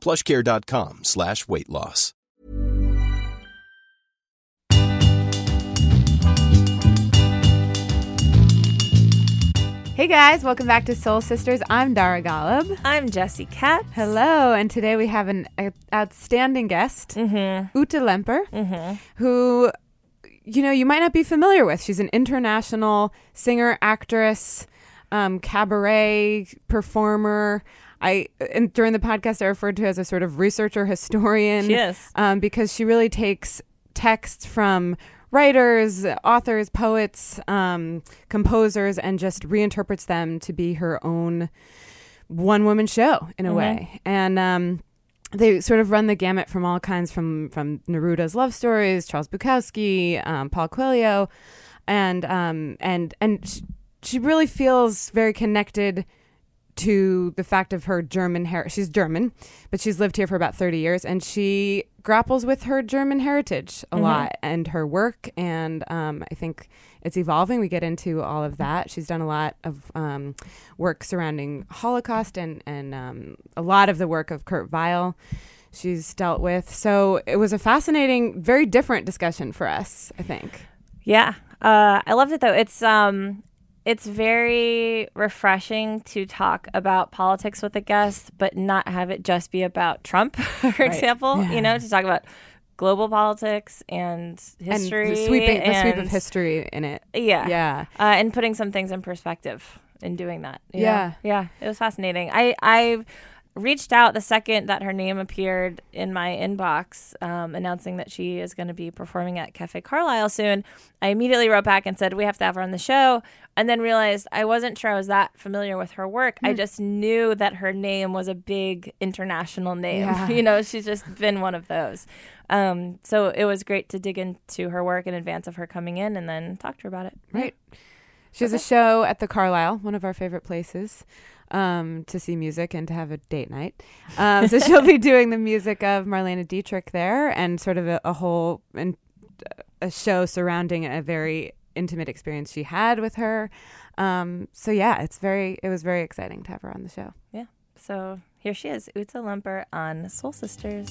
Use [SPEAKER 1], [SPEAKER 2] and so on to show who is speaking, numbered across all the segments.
[SPEAKER 1] plushcare.com slash weight loss.
[SPEAKER 2] Hey guys, welcome back to Soul Sisters. I'm Dara Golub.
[SPEAKER 3] I'm Jessie Katz.
[SPEAKER 2] Hello, and today we have an uh, outstanding guest,
[SPEAKER 3] Mm-hmm.
[SPEAKER 2] Ute Lemper, who you know you might not be familiar with. She's an international singer, actress, um, cabaret performer. I and during the podcast I referred to her as a sort of researcher historian.
[SPEAKER 3] She is.
[SPEAKER 2] um, because she really takes texts from writers, authors, poets, um, composers, and just reinterprets them to be her own one woman show in a way. And um, they sort of run the gamut from all kinds from from Neruda's love stories, Charles Bukowski, um, Paul Coelho, and um, and and sh- she really feels very connected to the fact of her German heritage. She's German, but she's lived here for about 30 years and she grapples with her German heritage a lot and her work. And um, I think it's evolving. We get into all of that. She's done a lot of um, work surrounding Holocaust and, and um, a lot of the work of Kurt Weill she's dealt with. So it was a fascinating, very different discussion for us, I think.
[SPEAKER 3] Yeah, uh, I loved it though. It's um, it's very refreshing to talk about politics with a guest, but not have it just be about Trump, for example. You know, to talk about global politics and history,
[SPEAKER 2] and the sweeping the sweep of history in it.
[SPEAKER 3] Yeah,
[SPEAKER 2] Yeah.
[SPEAKER 3] uh, and putting some things in perspective in doing that. you know?
[SPEAKER 2] Yeah.
[SPEAKER 3] yeah, it was fascinating. I I reached out the second that her name appeared in my inbox, um, announcing that she is going to be performing at Cafe Carlyle soon. I immediately wrote back and said we have to have her on the show, and then realized I wasn't sure I was that familiar with her work.
[SPEAKER 2] Hmm.
[SPEAKER 3] I just knew that her name was a big international name.
[SPEAKER 2] Yeah.
[SPEAKER 3] you know, she's just been one of those. Um, so it was great to dig into her work in advance of her coming in and then talk to her about it.
[SPEAKER 2] Right. She has a show at the Carlyle, one of our favorite places um, to see music and to have a date night. Um, so she'll be doing the music of Marlene Dietrich there and sort of a, a whole and a show surrounding a very intimate experience she had with her. Um, so yeah, it's very it was very exciting to have her on the show.
[SPEAKER 3] Yeah. So here she is, Ute Lemper on Soul Sisters.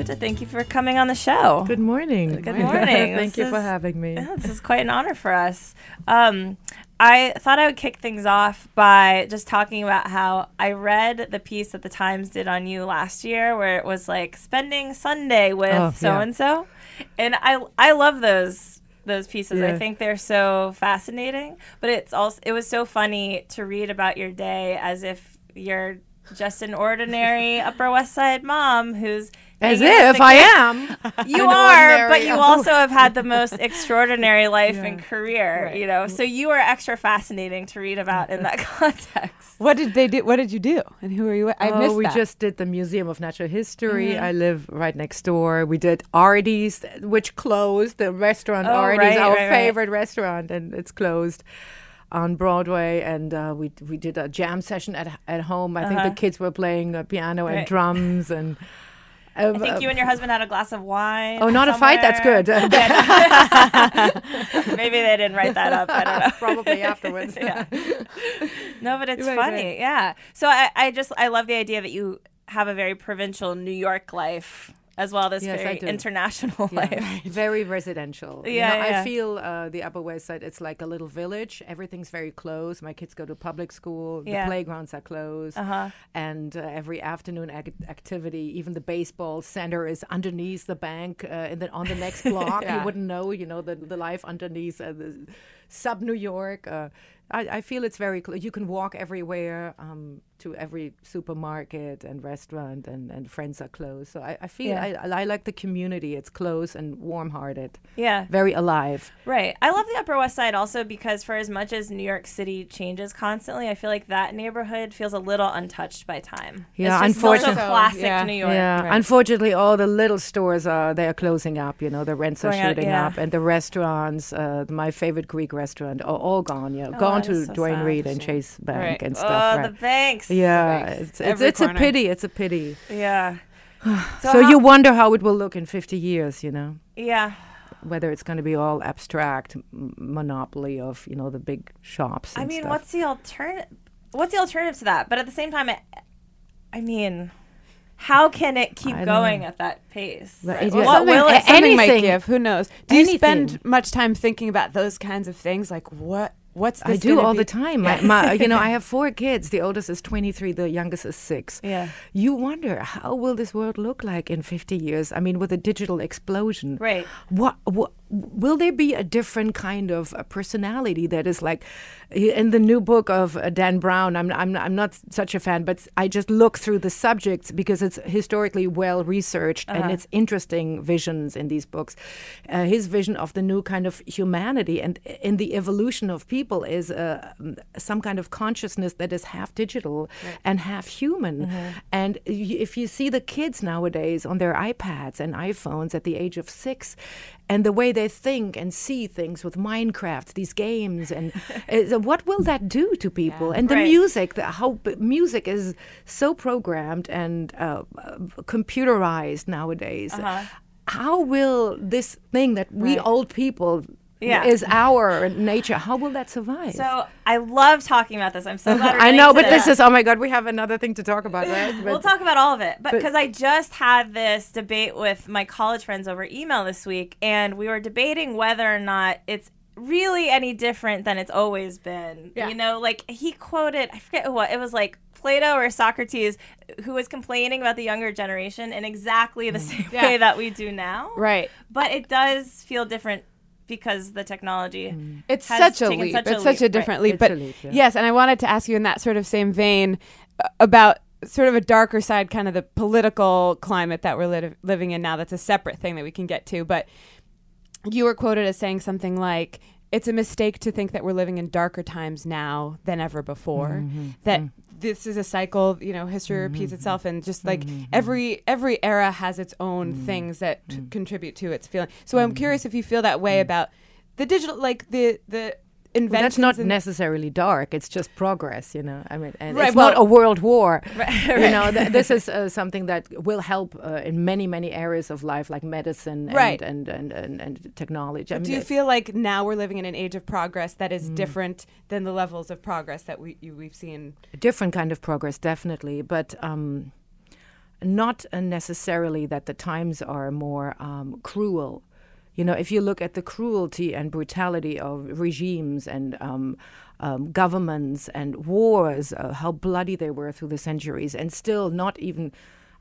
[SPEAKER 3] Ute, thank you for coming on the show.
[SPEAKER 4] Good morning.
[SPEAKER 3] Good morning.
[SPEAKER 4] Thank
[SPEAKER 3] This
[SPEAKER 4] you for having me.
[SPEAKER 3] Yeah, this is quite an honor for us. Um, I thought I would kick things off by just talking about how I read the piece that the Times did on you last year, where it was like spending Sunday with so and so, and I I love those those pieces. I think they're so fascinating. But it's also it was so funny to read about your day as if you're just an ordinary Upper West Side mom who's
[SPEAKER 4] As if I
[SPEAKER 3] kids.
[SPEAKER 4] am.
[SPEAKER 3] You are, but you also have had the most extraordinary life and career,
[SPEAKER 4] Right.
[SPEAKER 3] you know. So you are extra fascinating to read about in that context.
[SPEAKER 2] What did they do? What did you do? And who are you? I
[SPEAKER 4] oh,
[SPEAKER 2] missed
[SPEAKER 4] we
[SPEAKER 2] that.
[SPEAKER 4] just did the Museum of Natural History. I live right next door. We did Artie's, which closed. The restaurant
[SPEAKER 3] Oh,
[SPEAKER 4] Artie's,
[SPEAKER 3] right,
[SPEAKER 4] our
[SPEAKER 3] right, right.
[SPEAKER 4] favorite restaurant, and it's closed on Broadway. And uh, we we did a jam session at at home. I think the kids were playing uh, piano and
[SPEAKER 3] Right.
[SPEAKER 4] drums and.
[SPEAKER 3] I think you and your husband had a glass of wine.
[SPEAKER 4] Oh, not a fight. That's good.
[SPEAKER 3] Maybe they didn't write that up. I don't know.
[SPEAKER 4] Probably afterwards.
[SPEAKER 3] yeah. No, but it's
[SPEAKER 4] Right,
[SPEAKER 3] funny.
[SPEAKER 4] right.
[SPEAKER 3] Yeah. So I, I just I love the idea that you have a very provincial New York life as well. This
[SPEAKER 4] Yes,
[SPEAKER 3] very international
[SPEAKER 4] Yeah,
[SPEAKER 3] life.
[SPEAKER 4] very residential. You
[SPEAKER 3] Yeah,
[SPEAKER 4] know,
[SPEAKER 3] yeah.
[SPEAKER 4] I feel uh, the Upper West Side. It's like a little village. Everything's very close. My kids go to public school. The playgrounds are closed,
[SPEAKER 3] Uh-huh.
[SPEAKER 4] and uh, every afternoon ac- activity, even the baseball center is underneath the bank, uh, and then on the next block, you wouldn't know. You know the the life underneath uh, the sub New York. Uh, I, I feel it's very close. You can walk everywhere um, to every supermarket and restaurant, and, and friends are close. So I, I feel
[SPEAKER 3] Yeah.
[SPEAKER 4] I, I like the community. It's close and warm-hearted,
[SPEAKER 3] Yeah.
[SPEAKER 4] very alive.
[SPEAKER 3] Right. I love the Upper West Side also because for as much as New York City changes constantly, I feel like that neighborhood feels a little untouched by time.
[SPEAKER 4] Yeah,
[SPEAKER 3] it's just still so
[SPEAKER 4] unfortunately-
[SPEAKER 3] classic
[SPEAKER 2] Yeah.
[SPEAKER 3] New York.
[SPEAKER 4] yeah,
[SPEAKER 2] right.
[SPEAKER 4] unfortunately, all the little stores are they are closing up. You know, the rents are
[SPEAKER 3] Going out,
[SPEAKER 4] shooting
[SPEAKER 3] yeah.
[SPEAKER 4] up, and the restaurants. Uh, my favorite Greek restaurant are all gone. Yeah,
[SPEAKER 3] Oh,
[SPEAKER 4] gone to
[SPEAKER 3] so
[SPEAKER 4] Duane
[SPEAKER 3] sad.
[SPEAKER 4] Reade and Chase Bank
[SPEAKER 2] Right.
[SPEAKER 4] and stuff.
[SPEAKER 3] Oh,
[SPEAKER 4] stuff.
[SPEAKER 3] the banks.
[SPEAKER 4] Yeah,
[SPEAKER 2] banks.
[SPEAKER 4] it's it's, it's a pity. It's a pity.
[SPEAKER 3] Yeah.
[SPEAKER 4] So,
[SPEAKER 3] how-
[SPEAKER 4] you wonder how it will look in 50 years. You know.
[SPEAKER 3] Yeah.
[SPEAKER 4] whether it's going to be all abstract m- monopoly of you know the big shops.
[SPEAKER 3] I mean,
[SPEAKER 4] stuff.
[SPEAKER 3] what's the alternative? What's the alternative to that? But at the same time, I, I mean, how can it keep going
[SPEAKER 4] know.
[SPEAKER 3] at that pace?
[SPEAKER 4] It-
[SPEAKER 2] Well,
[SPEAKER 4] What
[SPEAKER 2] something,
[SPEAKER 4] will it-
[SPEAKER 2] something might
[SPEAKER 4] anything-
[SPEAKER 2] give. Who knows? Do you spend much time thinking about those kinds of things? Like what? What's
[SPEAKER 4] I do all
[SPEAKER 2] be?
[SPEAKER 4] the time. My, my, you know, I have four kids. The oldest is 23. The youngest is six.
[SPEAKER 3] Yeah.
[SPEAKER 4] You wonder how will this world look like in 50 years? I mean, with a digital explosion.
[SPEAKER 3] Right.
[SPEAKER 4] What, what will there be a different kind of uh, personality that is like in the new book of uh, Dan Brown? I'm, I'm, I'm not such a fan, but I just look through the subjects because it's historically well researched and it's interesting visions in these books. Uh, his vision of the new kind of humanity and in the evolution of people is uh, um, some kind of consciousness that is half digital and half human. And y- if you see the kids nowadays on their iPads and iPhones at the age of six, and the way they think and see things with Minecraft, these games, and uh, what will that do to people? And the
[SPEAKER 3] Right.
[SPEAKER 4] music, the, how b- music is so programmed and uh, computerized nowadays. How will this thing that we
[SPEAKER 2] Right.
[SPEAKER 4] old people
[SPEAKER 3] Yeah.
[SPEAKER 4] is our nature? How will that survive?
[SPEAKER 3] So I love talking about this. I'm so glad.
[SPEAKER 4] I know, but this is oh my god, we have another thing to talk about, right?
[SPEAKER 3] we'll talk about all of it. But
[SPEAKER 4] but-
[SPEAKER 3] because I just had this debate with my college friends over email this week, and we were debating whether or not it's really any different than it's always been.
[SPEAKER 2] Yeah.
[SPEAKER 3] You know, like he quoted, I forget what, it was like Plato or Socrates who was complaining about the younger generation in exactly the mm. same
[SPEAKER 2] Yeah.
[SPEAKER 3] way that we do now.
[SPEAKER 2] Right.
[SPEAKER 3] But it does feel different because the technology.
[SPEAKER 2] It's
[SPEAKER 3] has
[SPEAKER 2] such a
[SPEAKER 3] taken
[SPEAKER 2] leap.
[SPEAKER 3] such a
[SPEAKER 2] it's such a different
[SPEAKER 3] right.
[SPEAKER 2] leap.
[SPEAKER 4] It's
[SPEAKER 2] But
[SPEAKER 4] a leap, yeah.
[SPEAKER 2] yes, and I wanted to ask you in that sort of same vein uh, about sort of a darker side, kind of the political climate that we're lit- living in now. That's a separate thing that we can get to. But you were quoted as saying something like, "It's a mistake to think that we're living in darker times now than ever before. Mm-hmm. That mm-hmm. this is a cycle. You know, history mm-hmm. repeats itself, and just like every every era has its own mm. things that t- mm. contribute to its feeling. So I'm curious if you feel that way mm. about the digital, like the the
[SPEAKER 4] Well, that's not necessarily dark. It's just progress, you know. I mean, and
[SPEAKER 2] Right,
[SPEAKER 4] it's not a world war. You know, th- this is uh, something that will help uh, in many, many areas of life, like medicine and
[SPEAKER 2] Right.
[SPEAKER 4] and, and, and, and technology. I
[SPEAKER 2] Do you feel like now we're living in an age of progress that is different than the levels of progress that we you, we've seen?
[SPEAKER 4] a different kind of progress, definitely, but um, not uh, necessarily that the times are more um, cruel. You know, if you look at the cruelty and brutality of regimes and um, um, governments and wars, uh, how bloody they were through the centuries, and still not even.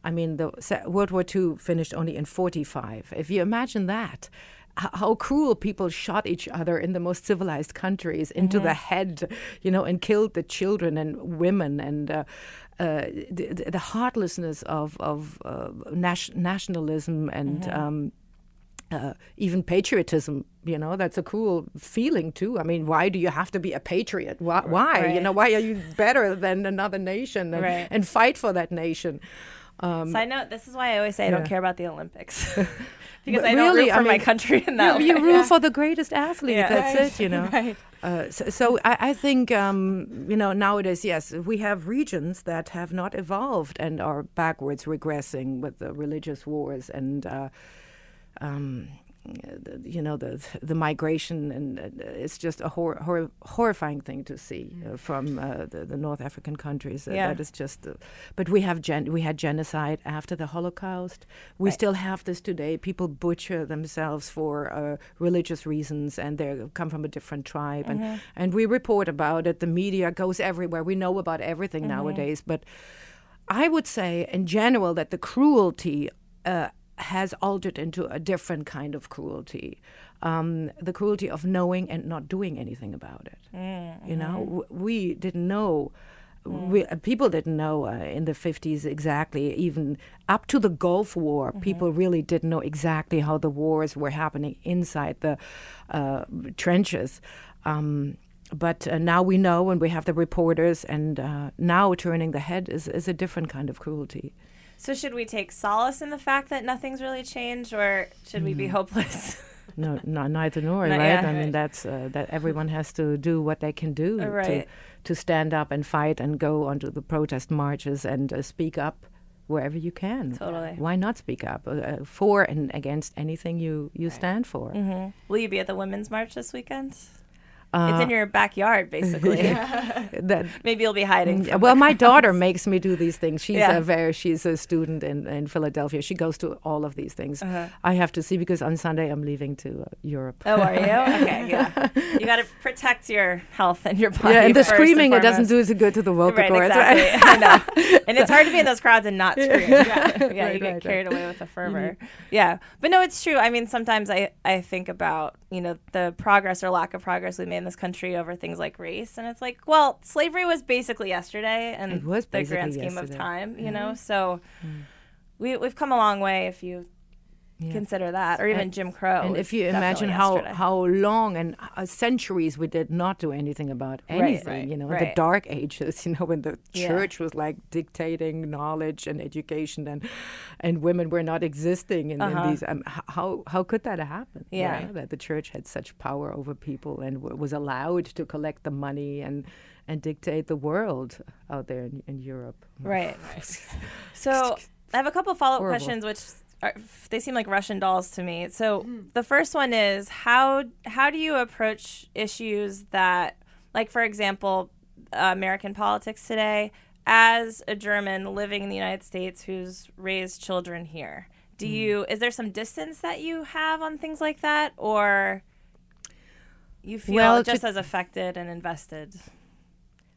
[SPEAKER 4] I mean, the World War II finished only in 45. If you imagine that, how cruel people shot each other in the most civilized countries into the head, you know, and killed the children and women, and uh, uh, the, the- heartlessness of of uh, nas- nationalism and. Um, uh, even patriotism, you know, that's a cool feeling too. I mean, why do you have to be a patriot? Why? why? You know, why are you better than another nation and,
[SPEAKER 3] Right.
[SPEAKER 4] and fight for that nation?
[SPEAKER 3] Side note: This is why I always say I don't care about the Olympics because I don't
[SPEAKER 4] really,
[SPEAKER 3] root
[SPEAKER 4] I
[SPEAKER 3] for my country in that
[SPEAKER 4] you,
[SPEAKER 3] way.
[SPEAKER 4] you root for the greatest athlete.
[SPEAKER 3] Yeah.
[SPEAKER 4] That's it. You know.
[SPEAKER 2] Right.
[SPEAKER 4] Uh, so, so I, I think um, you know nowadays, yes, we have regions that have not evolved and are backwards, regressing with the religious wars and. Uh, um, you know the the migration and uh, it's just a hor- hor- horrifying thing to see uh, from uh, the, the North African countries. Uh,
[SPEAKER 3] Yeah.
[SPEAKER 4] That is just. Uh, but we have gen- we had genocide after the Holocaust. We still have this today. People butcher themselves for uh, religious reasons, and they come from a different tribe, and and we report about it. The media goes everywhere. We know about everything nowadays, but. I would say, in general, that the cruelty uh, has altered into a different kind of cruelty. Um, the cruelty of knowing and not doing anything about it. You know, w- we didn't know. We, uh, people didn't know uh, in the 50s exactly, even up to the Gulf War, people really didn't know exactly how the wars were happening inside the uh, trenches. Um, but uh, now we know, and we have the reporters, and uh, now turning the head is, is a different kind of cruelty.
[SPEAKER 3] So should we take solace in the fact that nothing's really changed, or should we be
[SPEAKER 4] Mm.
[SPEAKER 3] hopeless?
[SPEAKER 4] No, no neither nor,
[SPEAKER 3] No,
[SPEAKER 4] right?
[SPEAKER 3] yeah,
[SPEAKER 4] I mean,
[SPEAKER 3] right.
[SPEAKER 4] that's uh, that everyone has to do what they can do to
[SPEAKER 3] Right.
[SPEAKER 4] to stand up and fight and go onto the protest marches and uh, speak up wherever you can.
[SPEAKER 3] Totally.
[SPEAKER 4] Why not speak up uh, uh, for and against anything you you stand for?
[SPEAKER 3] Mm-hmm. Will you be at the women's march this weekend?
[SPEAKER 4] Uh,
[SPEAKER 3] it's in your backyard, basically.
[SPEAKER 4] that
[SPEAKER 3] Maybe you'll be hiding.
[SPEAKER 4] Mm, well, my daughter makes me do these things. She's
[SPEAKER 3] Yeah.
[SPEAKER 4] a very she's a student in, in Philadelphia. She goes to all of these things.
[SPEAKER 3] Uh-huh.
[SPEAKER 4] I have to see because on Sunday I'm leaving to uh, Europe.
[SPEAKER 3] Oh, are you? Okay, yeah. You got to protect your health and your body.
[SPEAKER 4] yeah, and the screaming it doesn't do as good to the vocal
[SPEAKER 3] Right,
[SPEAKER 4] cords.
[SPEAKER 3] exactly. I know. And it's hard to be in those crowds and not scream. Yeah, yeah
[SPEAKER 4] Right,
[SPEAKER 3] you get
[SPEAKER 4] right, right.
[SPEAKER 3] carried away with the fervor. Yeah. But no, it's true. I mean, sometimes I, I think about, you know, the progress or lack of progress we made in this country over things like race. And it's like, well, slavery was basically yesterday and
[SPEAKER 4] It was
[SPEAKER 3] the grand scheme of time, you mm-hmm. know? So mm. we, we've come a long way if you
[SPEAKER 4] Yeah.
[SPEAKER 3] consider that, or even
[SPEAKER 4] And-
[SPEAKER 3] Jim Crow.
[SPEAKER 4] and if you imagine how,
[SPEAKER 3] yesterday.
[SPEAKER 4] how long and uh, centuries we did not do anything about anything,
[SPEAKER 3] right,
[SPEAKER 4] you know,
[SPEAKER 3] right.
[SPEAKER 4] the dark ages, you know, when the
[SPEAKER 3] Yeah.
[SPEAKER 4] church was like dictating knowledge and education and and women were not existing in, in
[SPEAKER 3] Uh-huh.
[SPEAKER 4] these, um, how how could that happen?
[SPEAKER 3] Yeah.
[SPEAKER 4] know, that the church had such power over people and w- was allowed to collect the money and and dictate the world out there in, in Europe.
[SPEAKER 3] Right. So I have a couple follow up questions, which they seem like Russian dolls to me. So the first one is how how do you approach issues that, like for example, uh, American politics today, as a German living in the United States who's raised children here? Do you is there some distance that you have on things like that, or you feel
[SPEAKER 4] Well,
[SPEAKER 3] just
[SPEAKER 4] to-
[SPEAKER 3] as affected and invested?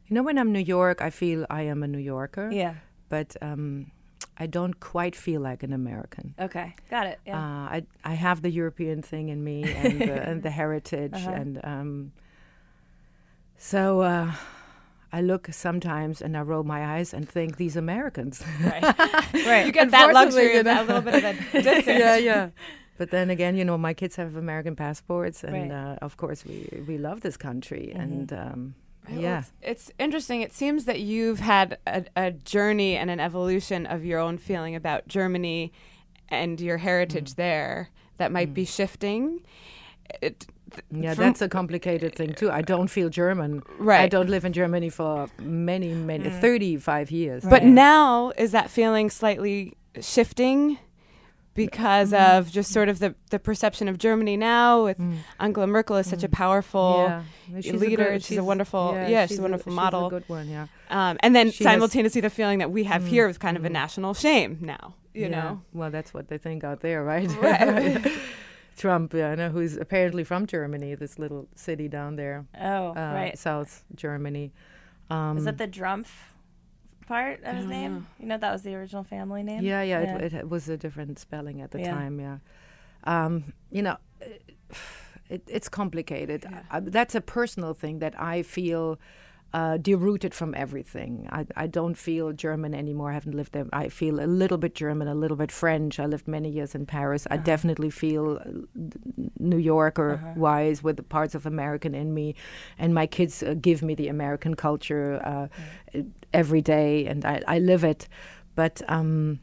[SPEAKER 4] You know, when I'm New York, I feel I am a New Yorker.
[SPEAKER 3] Yeah.
[SPEAKER 4] but um, I don't quite feel like an American.
[SPEAKER 3] Okay. Got it. Yeah.
[SPEAKER 4] Uh, I I have the European thing in me and the, and the heritage
[SPEAKER 3] Uh-huh.
[SPEAKER 4] and um, so uh, I look sometimes and I roll my eyes and think these Americans.
[SPEAKER 3] right. right.
[SPEAKER 2] You get that luxury
[SPEAKER 4] you
[SPEAKER 2] of
[SPEAKER 4] know.
[SPEAKER 2] a little bit of a distance.
[SPEAKER 4] yeah, yeah. But then again, you know, my kids have American passports, and
[SPEAKER 3] Right. Mm-hmm.
[SPEAKER 4] uh, of course, we we love this country, and um,
[SPEAKER 2] Well,
[SPEAKER 4] yeah.
[SPEAKER 2] It's, it's interesting. It seems that you've had a, a journey and an evolution of your own feeling about Germany and your heritage
[SPEAKER 4] Mm.
[SPEAKER 2] there that might be shifting. It, th-
[SPEAKER 4] Yeah, that's a complicated thing too. I don't feel German.
[SPEAKER 2] Right.
[SPEAKER 4] I don't live in Germany for many, many,
[SPEAKER 3] Mm.
[SPEAKER 4] 35 years.
[SPEAKER 2] But now, is that feeling slightly shifting because
[SPEAKER 4] Mm.
[SPEAKER 2] of just sort of the, the perception of Germany now with Angela Merkel is such a powerful
[SPEAKER 4] Mm. Yeah, she's a
[SPEAKER 2] leader.
[SPEAKER 4] good-
[SPEAKER 2] she's, a wonderful, yeah, she's, a wonderful model.
[SPEAKER 4] a good one, yeah.
[SPEAKER 2] um, and then
[SPEAKER 4] She
[SPEAKER 2] simultaneously the feeling that we have here is kind of a national shame now, you
[SPEAKER 4] Yeah.
[SPEAKER 2] know?
[SPEAKER 4] Well, that's what they think out there, right?
[SPEAKER 2] Right.
[SPEAKER 4] Trump, yeah, I know, who's apparently from Germany, this little city down there,
[SPEAKER 3] Oh,
[SPEAKER 4] uh,
[SPEAKER 3] right.
[SPEAKER 4] South Germany. Um,
[SPEAKER 3] Is that the Drumpf part of his name? You know, that was the original family name.
[SPEAKER 4] Yeah, yeah, It, it was a different spelling at the
[SPEAKER 3] Yeah.
[SPEAKER 4] time. Yeah, um, you know, it, it's complicated. Uh, that's a personal thing that I feel uh, derooted from everything. I, I don't feel German anymore. I haven't lived there. I feel a little bit German, a little bit French. I lived many years in Paris. I definitely feel uh, New Yorker wise with the parts of American in me, and my kids uh, give me the American culture uh, every day, and I, I live it. But um,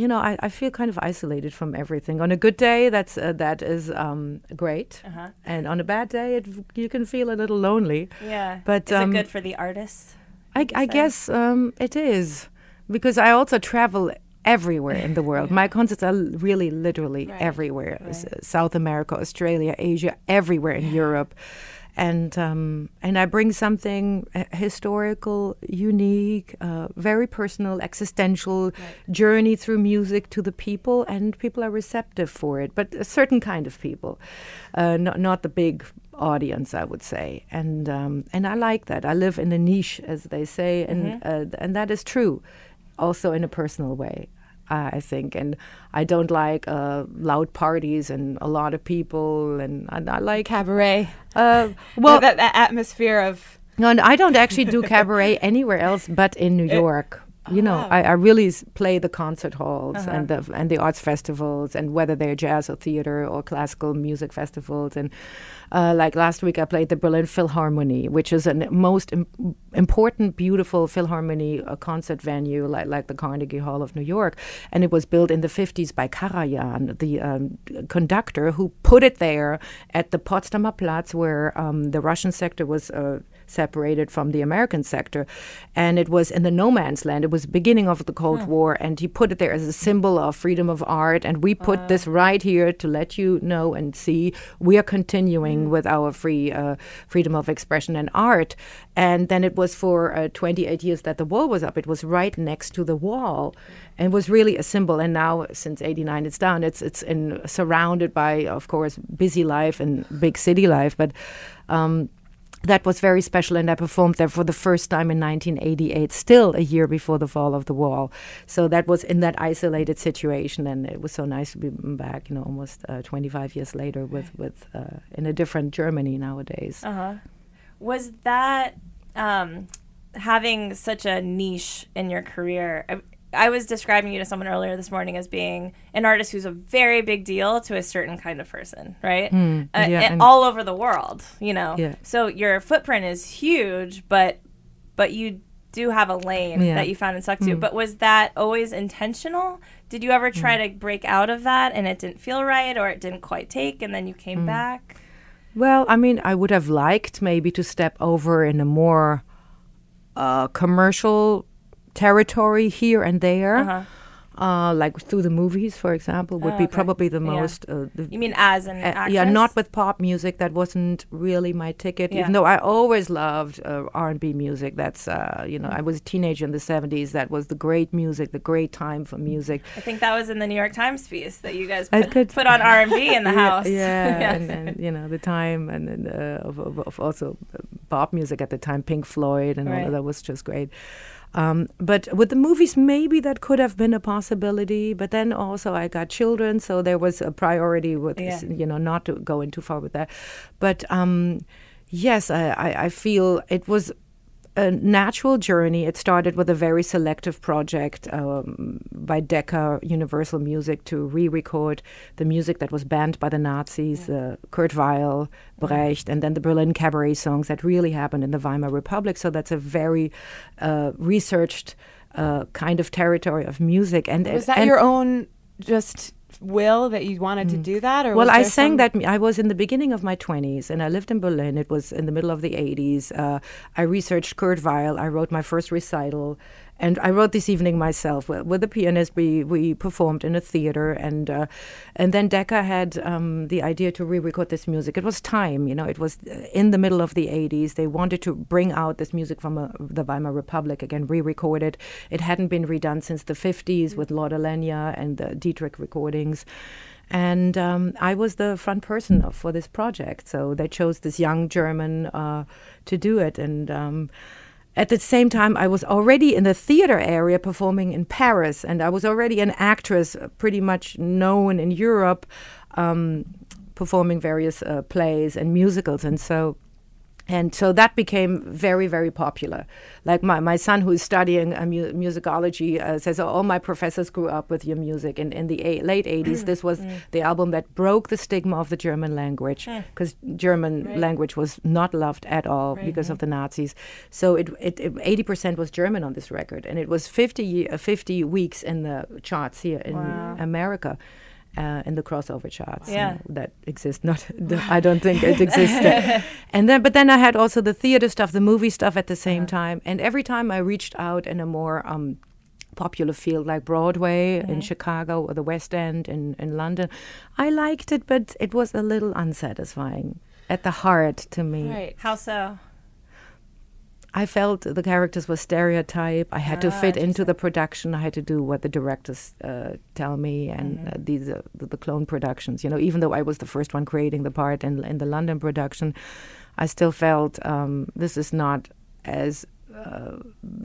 [SPEAKER 4] you know, I, I feel kind of isolated from everything. On a good day, that's uh, that is um, great,
[SPEAKER 3] Uh-huh.
[SPEAKER 4] and on a bad day, it, you can feel a little lonely.
[SPEAKER 3] Yeah.
[SPEAKER 4] But,
[SPEAKER 3] is
[SPEAKER 4] um,
[SPEAKER 3] it good for the artists?
[SPEAKER 4] I, I guess um, it is because I also travel everywhere in the world. My concerts are really literally
[SPEAKER 2] Right.
[SPEAKER 4] everywhere. S- South America, Australia, Asia, everywhere in Europe. And um, and I bring something uh, historical, unique, uh, very personal, existential journey through music to the people, and people are receptive for it. But a certain kind of people, uh, not not the big audience, I would say. And um, and I like that. I live in a niche, as they say, and uh, and that is true, also in a personal way. I I think, and I don't like uh, loud parties and a lot of people, and I, I like
[SPEAKER 2] Cabaret.
[SPEAKER 4] uh,
[SPEAKER 2] Well, that, that atmosphere of
[SPEAKER 4] no, and I don't actually do cabaret anywhere else but in New York. You know, I, I really play the concert halls and the and the arts festivals, and whether they're jazz or theater or classical music festivals. And uh, like last week, I played the Berlin Philharmonie, which is an most Im- important, beautiful Philharmonie uh, concert venue, like like the Carnegie Hall of New York. And it was built in the 50s by Karajan, the um, conductor who put it there at the Potsdamer Platz, where um, the Russian sector was. Uh, separated from the American sector. And it was in the no man's land. It was beginning of the Cold War. And he put it there as a symbol of freedom of art. And we put this right here to let you know and see we are continuing with our free uh, freedom of expression and art. And then it was for uh, 28 years that the wall was up. It was right next to the wall and was really a symbol. And now, since 89, it's down. It's, it's in, surrounded by, of course, busy life and big city life. But um, that was very special, and I performed there for the first time in 1988, still a year before the fall of the wall. So that was in that isolated situation, and it was so nice to be back, you know, almost uh, 25 years later with with uh, in a different Germany nowadays.
[SPEAKER 3] Uh-huh. Was that um, having such a niche in your career? I, was describing you to someone earlier this morning as being an artist who's a very big deal to a certain kind of person, right? uh,
[SPEAKER 4] Hmm, yeah,
[SPEAKER 3] and
[SPEAKER 4] and-
[SPEAKER 3] all over the world, you know.
[SPEAKER 4] Yeah.
[SPEAKER 3] So your footprint is huge, but but you do have a lane
[SPEAKER 4] Yeah. Hmm.
[SPEAKER 3] that you found and stuck to. But was that always intentional? Did you ever try to break out of that and it didn't feel right or it didn't quite take and then you
[SPEAKER 4] Hmm.
[SPEAKER 3] came back?
[SPEAKER 4] Well, I mean, I would have liked maybe to step over in a more uh, commercial territory here and there.
[SPEAKER 3] Uh-huh.
[SPEAKER 4] Uh, like through the movies, for example, would
[SPEAKER 3] Oh,
[SPEAKER 4] be
[SPEAKER 3] okay.
[SPEAKER 4] probably the
[SPEAKER 3] Yeah.
[SPEAKER 4] most. Uh, the,
[SPEAKER 3] You mean as an
[SPEAKER 4] Uh, yeah, not with pop music. That wasn't really my ticket.
[SPEAKER 3] Yeah.
[SPEAKER 4] Even though I always loved uh, R and B music. That's uh, you know, I was a teenager in the '70s. That was the great music, the great time for music.
[SPEAKER 3] I think that was in the New York Times piece that you guys put,
[SPEAKER 4] could-
[SPEAKER 3] put on R and B in the house.
[SPEAKER 4] Yeah,
[SPEAKER 3] Yes.
[SPEAKER 4] and, and you know the time and, and uh, of, of, of also pop music at the time, Pink Floyd, and all
[SPEAKER 3] Right.
[SPEAKER 4] of that was just great. Um, but with the movies, maybe that could have been a possibility. But then also, I got children, so there was a priority with
[SPEAKER 3] Yeah.
[SPEAKER 4] you know not to go in too far with that. But um, yes, I, I, I feel it was a natural journey. It started with a very selective project um, by Decca Universal Music to re-record the music that was banned by the Nazis, uh, Kurt Weill, Brecht, and then the Berlin Cabaret songs that really happened in the Weimar Republic. So that's a very uh, researched uh, kind of territory of music. And
[SPEAKER 2] was that
[SPEAKER 4] and-
[SPEAKER 2] your own just will that you wanted to do that, or
[SPEAKER 4] well, I sang
[SPEAKER 2] some-
[SPEAKER 4] that. I was in the beginning of my 20s and I lived in Berlin. It was in the middle of the 80s. Uh, I researched Kurt Weill. I wrote my first recital. And I wrote this evening myself with, with a pianist. We we performed in a theater, and uh, and then Decca had um, the idea to re-record this music. It was time, you know. It was uh, in the middle of the '80s. They wanted to bring out this music from uh, the Weimar Republic again, re-record it. It hadn't been redone since the '50s with Lotte Lenya and the Dietrich recordings. And um, I was the front person for this project. So they chose this young German uh, to do it. And um, at the same time, I was already in the theater area performing in Paris. And I was already an actress, uh, pretty much known in Europe, um, performing various uh, plays and musicals. And so and so that became very very popular. Like my, my son who's studying uh, mu- musicology uh, says oh, all my professors grew up with your music. And in the a- late 80s this was the album that broke the stigma of the german language because german language was not loved at all because of the nazis. So it, it, it 80% was german on this record and it was 50, uh, 50 weeks in the charts here in america uh, in the crossover charts
[SPEAKER 3] Yeah.
[SPEAKER 4] that exist. Not, I don't think it exists. and then, but then I had also the theater stuff, the movie stuff at the same time. And every time I reached out in a more um, popular field like Broadway in Chicago or the West End in, in London. I liked it, but it was a little unsatisfying at the heart to me.
[SPEAKER 2] Right.
[SPEAKER 3] How so?
[SPEAKER 4] I felt the characters were stereotype. I had to
[SPEAKER 3] Ah,
[SPEAKER 4] fit into the production. I had to do what the directors uh, tell me, and
[SPEAKER 3] Mm-hmm.
[SPEAKER 4] uh, these uh, the, the clone productions. You know, even though I was the first one creating the part in in the London production, I still felt um, this is not as uh,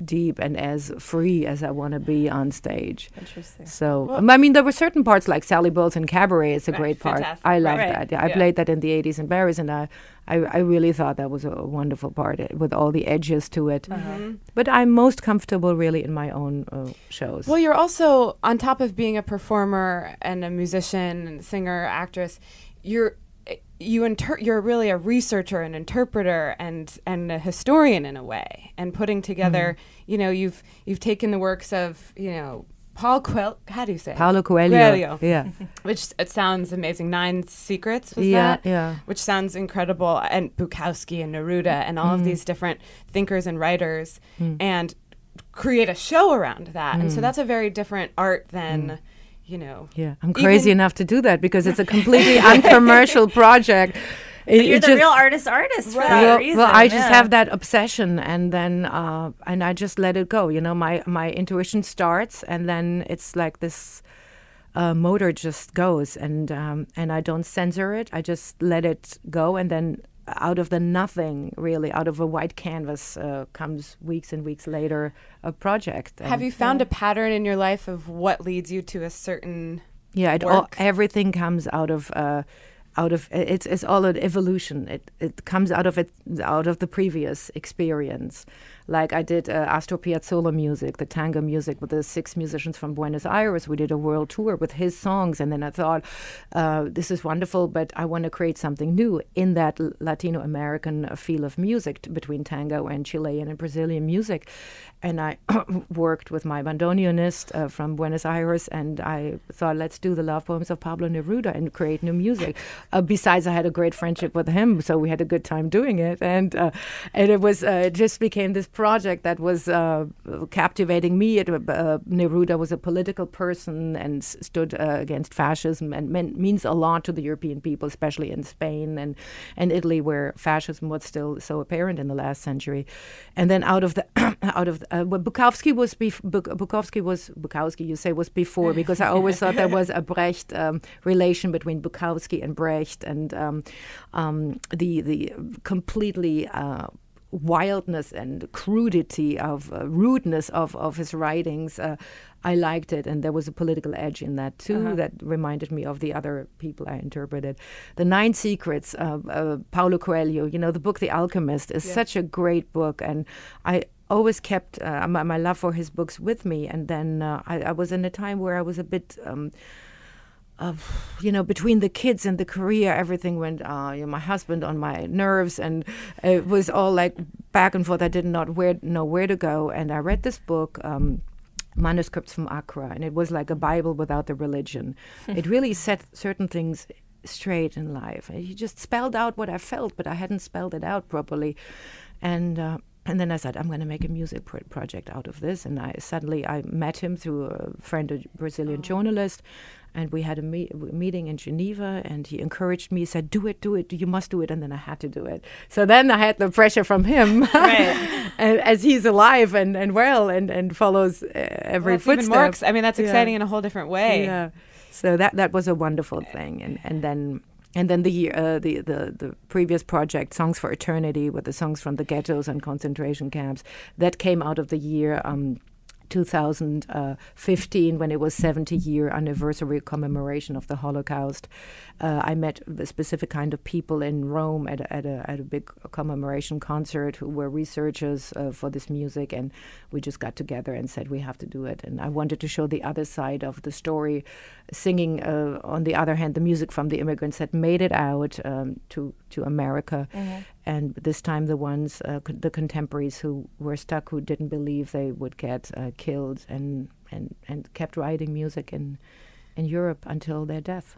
[SPEAKER 4] deep and as free as I want to be on stage.
[SPEAKER 3] Interesting.
[SPEAKER 4] So um, I mean, there were certain parts like Sally Bowles in Cabaret. It's a
[SPEAKER 2] Right,
[SPEAKER 4] great part.
[SPEAKER 2] fantastic.
[SPEAKER 4] I love
[SPEAKER 3] Right.
[SPEAKER 4] that. Yeah, I played that in the '80s in Paris, and I, I, I really thought that was a wonderful part uh, with all the edges to it. But I'm most comfortable really in my own uh, shows.
[SPEAKER 2] Well, you're also on top of being a performer and a musician and singer, actress. You're you inter- you're really a researcher and interpreter and and a historian in a way and putting together you know you've you've taken the works of you know Paul Coelho how do you say it?
[SPEAKER 4] Paulo Coelho.
[SPEAKER 2] Coelho.
[SPEAKER 4] Yeah,
[SPEAKER 2] which it sounds amazing nine secrets was
[SPEAKER 4] yeah,
[SPEAKER 2] that
[SPEAKER 4] yeah.
[SPEAKER 2] which sounds incredible and Bukowski and Neruda and all of
[SPEAKER 4] Mm.
[SPEAKER 2] these different thinkers and writers and create a show around that
[SPEAKER 4] Mm.
[SPEAKER 2] and so that's a very different art than you know
[SPEAKER 4] Yeah, I'm crazy enough to do that because it's a completely uncommercial project. It-
[SPEAKER 3] you're the
[SPEAKER 4] just-
[SPEAKER 3] real artist artist
[SPEAKER 2] Right.
[SPEAKER 4] well,
[SPEAKER 3] reason.
[SPEAKER 4] well, I just
[SPEAKER 3] yeah.
[SPEAKER 4] have that obsession, and then uh, and I just let it go. You know, my my intuition starts, and then it's like this uh, motor just goes, and um, and I don't censor it. I just let it go, and then out of the nothing, really, out of a white canvas, uh, comes weeks and weeks later a project.
[SPEAKER 2] have you found a pattern in your life of what leads you to a certain
[SPEAKER 4] yeah it all, everything comes out of uh, out of it's it's all an evolution. It it comes out of it out of the previous experience like I did uh, Astor Piazzolla music, the tango music with the six musicians from Buenos Aires. We did a world tour with his songs, and then I thought, uh, this is wonderful, but I want to create something new in that Latino American uh, feel of music t- between tango and Chilean and Brazilian music. And I worked with my bandoneonist uh, from Buenos Aires, and I thought, let's do the love poems of Pablo Neruda and create new music. Uh, besides, I had a great friendship with him, so we had a good time doing it, and uh, and it was uh, it just became this project that was uh, captivating me. It, uh, Neruda was a political person and stood uh, against fascism, and meant, means a lot to the European people, especially in Spain and and Italy, where fascism was still so apparent in the last century. And then out of the out of the, uh, Bukowski was bef- Bukowski was Bukowski. You say was before because I always thought there was a Brecht um, relation between Bukowski and Brecht, and um, um, the the completely. Uh, wildness and crudity of uh, rudeness of, of his writings uh, I liked it and there was a political edge in that too that reminded me of the other people I interpreted. The nine secrets of uh, Paulo Coelho you know the book The Alchemist is such a great book and I always kept uh, my, my love for his books with me and then uh, I, I was in a time where I was a bit um, of you know between the kids and the career everything went uh you know, my husband on my nerves and it was all like back and forth. I did not where know where to go and i read this book um manuscripts from accra and it was like a bible without the religion. It really set certain things straight in life. He just spelled out what i felt but i hadn't spelled it out properly. And uh, and then I said, I'm going to make a music pro- project out of this. And I suddenly I met him through a friend, a Brazilian journalist, and we had a me- meeting in Geneva. And he encouraged me, He said, "Do it, do it, you must do it." And then I had to do it. So then I had the pressure from him,
[SPEAKER 3] Right.
[SPEAKER 4] and as he's alive and, and well and and follows uh, every
[SPEAKER 2] Well, that's even
[SPEAKER 4] footstep.
[SPEAKER 2] more ex- I mean, that's
[SPEAKER 4] Yeah.
[SPEAKER 2] exciting in a whole different way.
[SPEAKER 4] Yeah. So that that was a wonderful thing, and and then and then the year uh, the, the the previous project, Songs for Eternity, with the songs from the ghettos and concentration camps, that came out of the year. Um, 2015, when it was 70 year anniversary commemoration of the Holocaust, uh, I met a specific kind of people in Rome at a, at a, at a big commemoration concert who were researchers uh, for this music, and we just got together and said we have to do it. And I wanted to show the other side of the story, singing uh, on the other hand the music from the immigrants that made it out um, to to America, and this time the ones uh, co- the contemporaries who were stuck, who didn't believe they would get uh, killed, and and and kept writing music in in Europe until their death.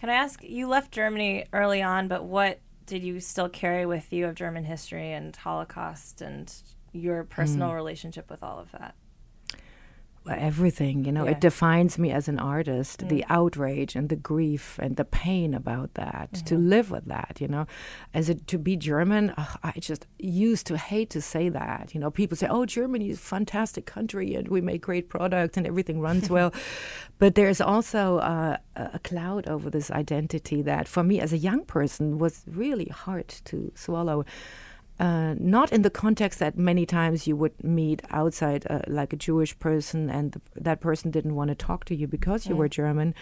[SPEAKER 3] Can I ask? You left Germany early on, but what did you still carry with you of German history and Holocaust and your personal mm. relationship with all of that?
[SPEAKER 4] Everything you know
[SPEAKER 3] Yeah.
[SPEAKER 4] it defines me as an artist the outrage and the grief and the pain about that to live with that you know? As it to be german i just used to hate to say that you know? People say oh germany is a fantastic country and we make great products and everything runs well. But there's also uh, a cloud over this identity that for me as a young person was really hard to swallow uh, not in the context that many times you would meet outside, uh, like a Jewish person, and the, that person didn't want to talk to you because you were German.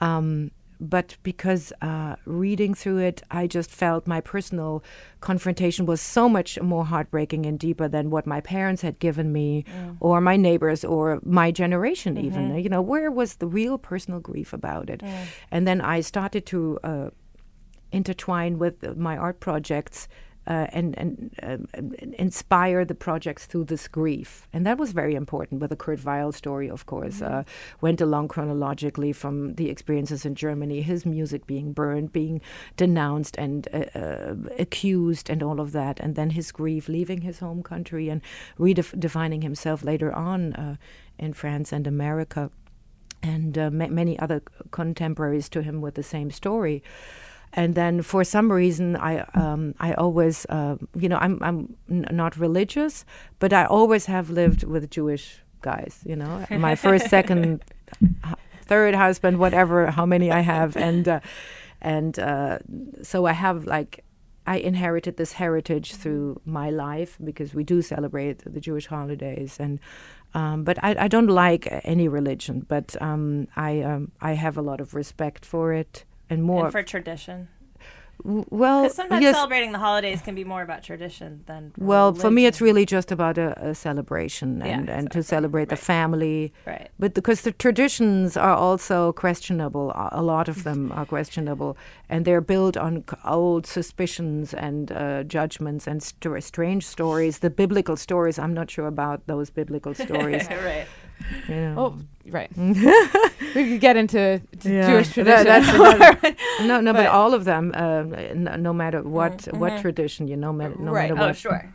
[SPEAKER 4] Um, but because uh, reading through it, I just felt my personal confrontation was so much more heartbreaking and deeper than what my parents had given me, or my neighbors, or my generation, even. You know, where was the real personal grief about it? And then I started to. Uh, intertwine with my art projects uh, and and um, inspire the projects through this grief, and that was very important. With the Kurt Weill story, of course, uh, went along chronologically from the experiences in Germany, his music being burned, being denounced and uh, uh, accused, and all of that, and then his grief, leaving his home country and redefining himself later on uh, in France and America and uh, ma- many other contemporaries to him with the same story. And then, for some reason, I um, I always uh, you know I'm I'm n- not religious, but I always have lived with Jewish guys. You know, my first, second, third husband, whatever, how many I have, and uh, and uh, so I have like I inherited this heritage through my life because we do celebrate the Jewish holidays, and um, but I, I don't like any religion, but um, I um, I have a lot of respect for it and more.
[SPEAKER 3] And for tradition.
[SPEAKER 4] well,
[SPEAKER 3] Because sometimes
[SPEAKER 4] yes,
[SPEAKER 3] celebrating the holidays can be more about tradition than.
[SPEAKER 4] well, for me, it's really just about a, a celebration
[SPEAKER 3] Yeah,
[SPEAKER 4] and, and to
[SPEAKER 3] exactly.
[SPEAKER 4] celebrate the family.
[SPEAKER 3] Right.
[SPEAKER 4] But because the traditions are also questionable, a a lot of them are questionable, and they're built on old suspicions and uh, judgments and st- strange stories. The biblical stories, I'm not sure about those biblical stories.
[SPEAKER 3] right.
[SPEAKER 4] you know.
[SPEAKER 2] Oh, right. we could get into t-
[SPEAKER 4] Yeah.
[SPEAKER 2] Jewish
[SPEAKER 4] That-
[SPEAKER 2] tradition.
[SPEAKER 4] that's no, no, but,
[SPEAKER 2] But-
[SPEAKER 4] all of them, um, n- no matter what what tradition, you know, ma- no
[SPEAKER 2] Right.
[SPEAKER 4] matter
[SPEAKER 3] Oh,
[SPEAKER 4] what.
[SPEAKER 3] sure.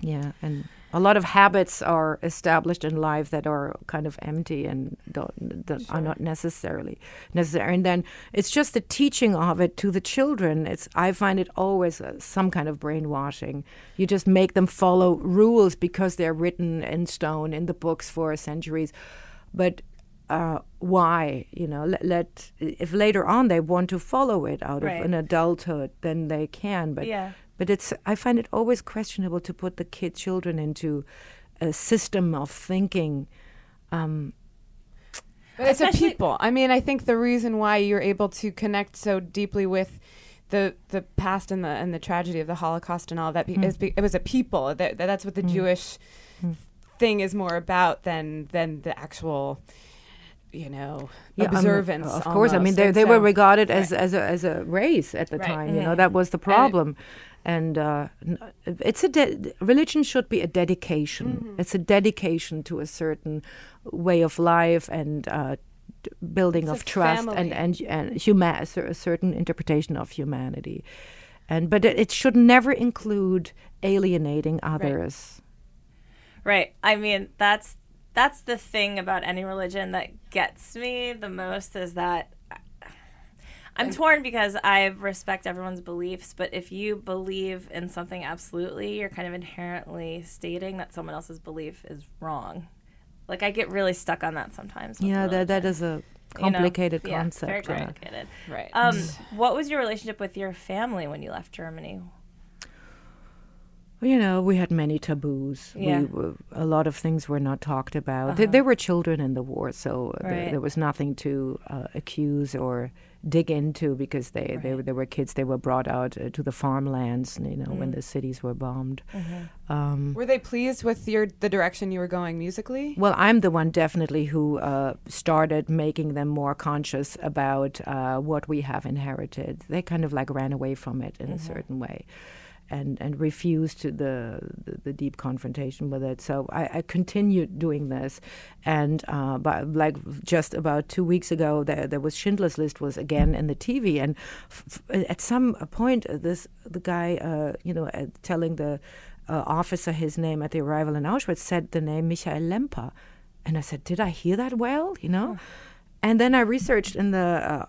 [SPEAKER 4] Yeah, and a lot of habits are established in life that are kind of empty and don't, that are not necessarily necessary. And then it's just the teaching of it to the children. It's I find it always uh, some kind of brainwashing. You just make them follow rules because they're written in stone in the books for centuries, but. Uh, why you know let, let if later on they want to follow it out
[SPEAKER 3] Right.
[SPEAKER 4] of an adulthood then they can but
[SPEAKER 3] Yeah.
[SPEAKER 4] but it's I find it always questionable to put the kid children into a system of thinking. Um,
[SPEAKER 2] But it's a people. I mean, I think the reason why you're able to connect so deeply with the the past and the and the tragedy of the Holocaust and all of that be, is be, it was a people. That, that's what the Jewish thing is more about than than the actual, you know,
[SPEAKER 4] yeah, um,
[SPEAKER 2] observance.
[SPEAKER 4] of course, I mean they
[SPEAKER 2] And
[SPEAKER 4] they were regarded as as a, as a race at the
[SPEAKER 3] Right.
[SPEAKER 4] time. You know that was the problem. And uh, it's a de- religion should be a dedication.
[SPEAKER 2] Mm-hmm.
[SPEAKER 4] It's a dedication to a certain way of life and uh, building
[SPEAKER 2] It's
[SPEAKER 4] of trust and
[SPEAKER 2] family.
[SPEAKER 4] and and huma- a a certain interpretation of humanity. And but it, it should never include alienating others.
[SPEAKER 3] Right. I mean, that's that's the thing about any religion that gets me the most is that I'm torn because I respect everyone's beliefs, but if you believe in something absolutely, you're kind of inherently stating that someone else's belief is wrong. Like I get really stuck on that sometimes.
[SPEAKER 4] Yeah, that, that
[SPEAKER 3] religion,
[SPEAKER 4] is a
[SPEAKER 3] you know?
[SPEAKER 4] complicated
[SPEAKER 3] Yeah,
[SPEAKER 4] concept.
[SPEAKER 3] very
[SPEAKER 4] yeah.
[SPEAKER 3] complicated.
[SPEAKER 2] Right.
[SPEAKER 3] Um, what was your relationship with your family when you left Germany?
[SPEAKER 4] You know, we had many taboos.
[SPEAKER 3] Yeah.
[SPEAKER 4] We, were- a lot of things were not talked about. There, there were children in the war, so there,
[SPEAKER 3] Right.
[SPEAKER 4] there was nothing to uh, accuse or dig into because they, they were- were kids. They were brought out uh, to the farmlands. You know, when the cities were bombed. Um,
[SPEAKER 2] Were they pleased with your the direction you were going musically?
[SPEAKER 4] Well, I'm the one definitely who uh, started making them more conscious about uh, what we have inherited. They kind of like ran away from it in a certain way. And, and refused to the, the, the deep confrontation with it. So I, I continued doing this, and uh, but like just about two weeks ago, there, there was Schindler's List was again in the TV, and f- at some point, uh, this the guy, uh, you know, uh, telling the uh, officer his name at the arrival in Auschwitz said the name Michael Lemper. And I said, Did I hear that well? You know? And then I researched in the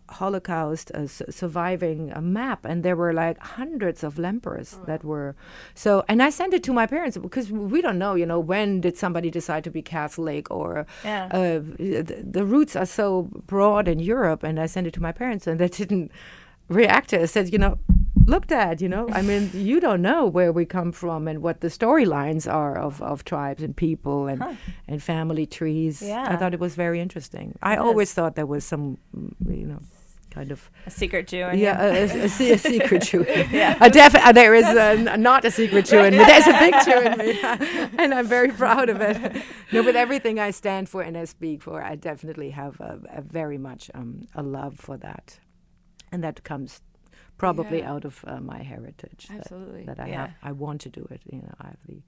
[SPEAKER 4] uh, Holocaust uh, s- surviving uh, map, and there were like hundreds of Lempers that were. So, and I sent it to my parents because we don't know, you know, when did somebody decide to be Catholic or
[SPEAKER 3] Yeah.
[SPEAKER 4] uh, the, the roots are so broad in Europe. And I sent it to my parents, and they didn't react to it. I said, you know, look, at, you know, I mean, you don't know where we come from and what the storylines are of, of tribes and people and, and family trees. I thought it was very interesting. I always thought there was some, mm, you know, kind of
[SPEAKER 3] A secret Jew? in
[SPEAKER 4] yeah, a, a, a a secret Jew. yeah, A def- uh, there is n- not a secret Jew in me. There's a big Jew in me, and I'm very proud of it. No, but everything I stand for and I speak for, I definitely have a, a very much um, a love for that, and that comes probably
[SPEAKER 2] Yeah.
[SPEAKER 4] out of uh, my heritage. that-
[SPEAKER 2] Absolutely.
[SPEAKER 4] that, I
[SPEAKER 3] Yeah.
[SPEAKER 4] have. I want to do it. You know, I have the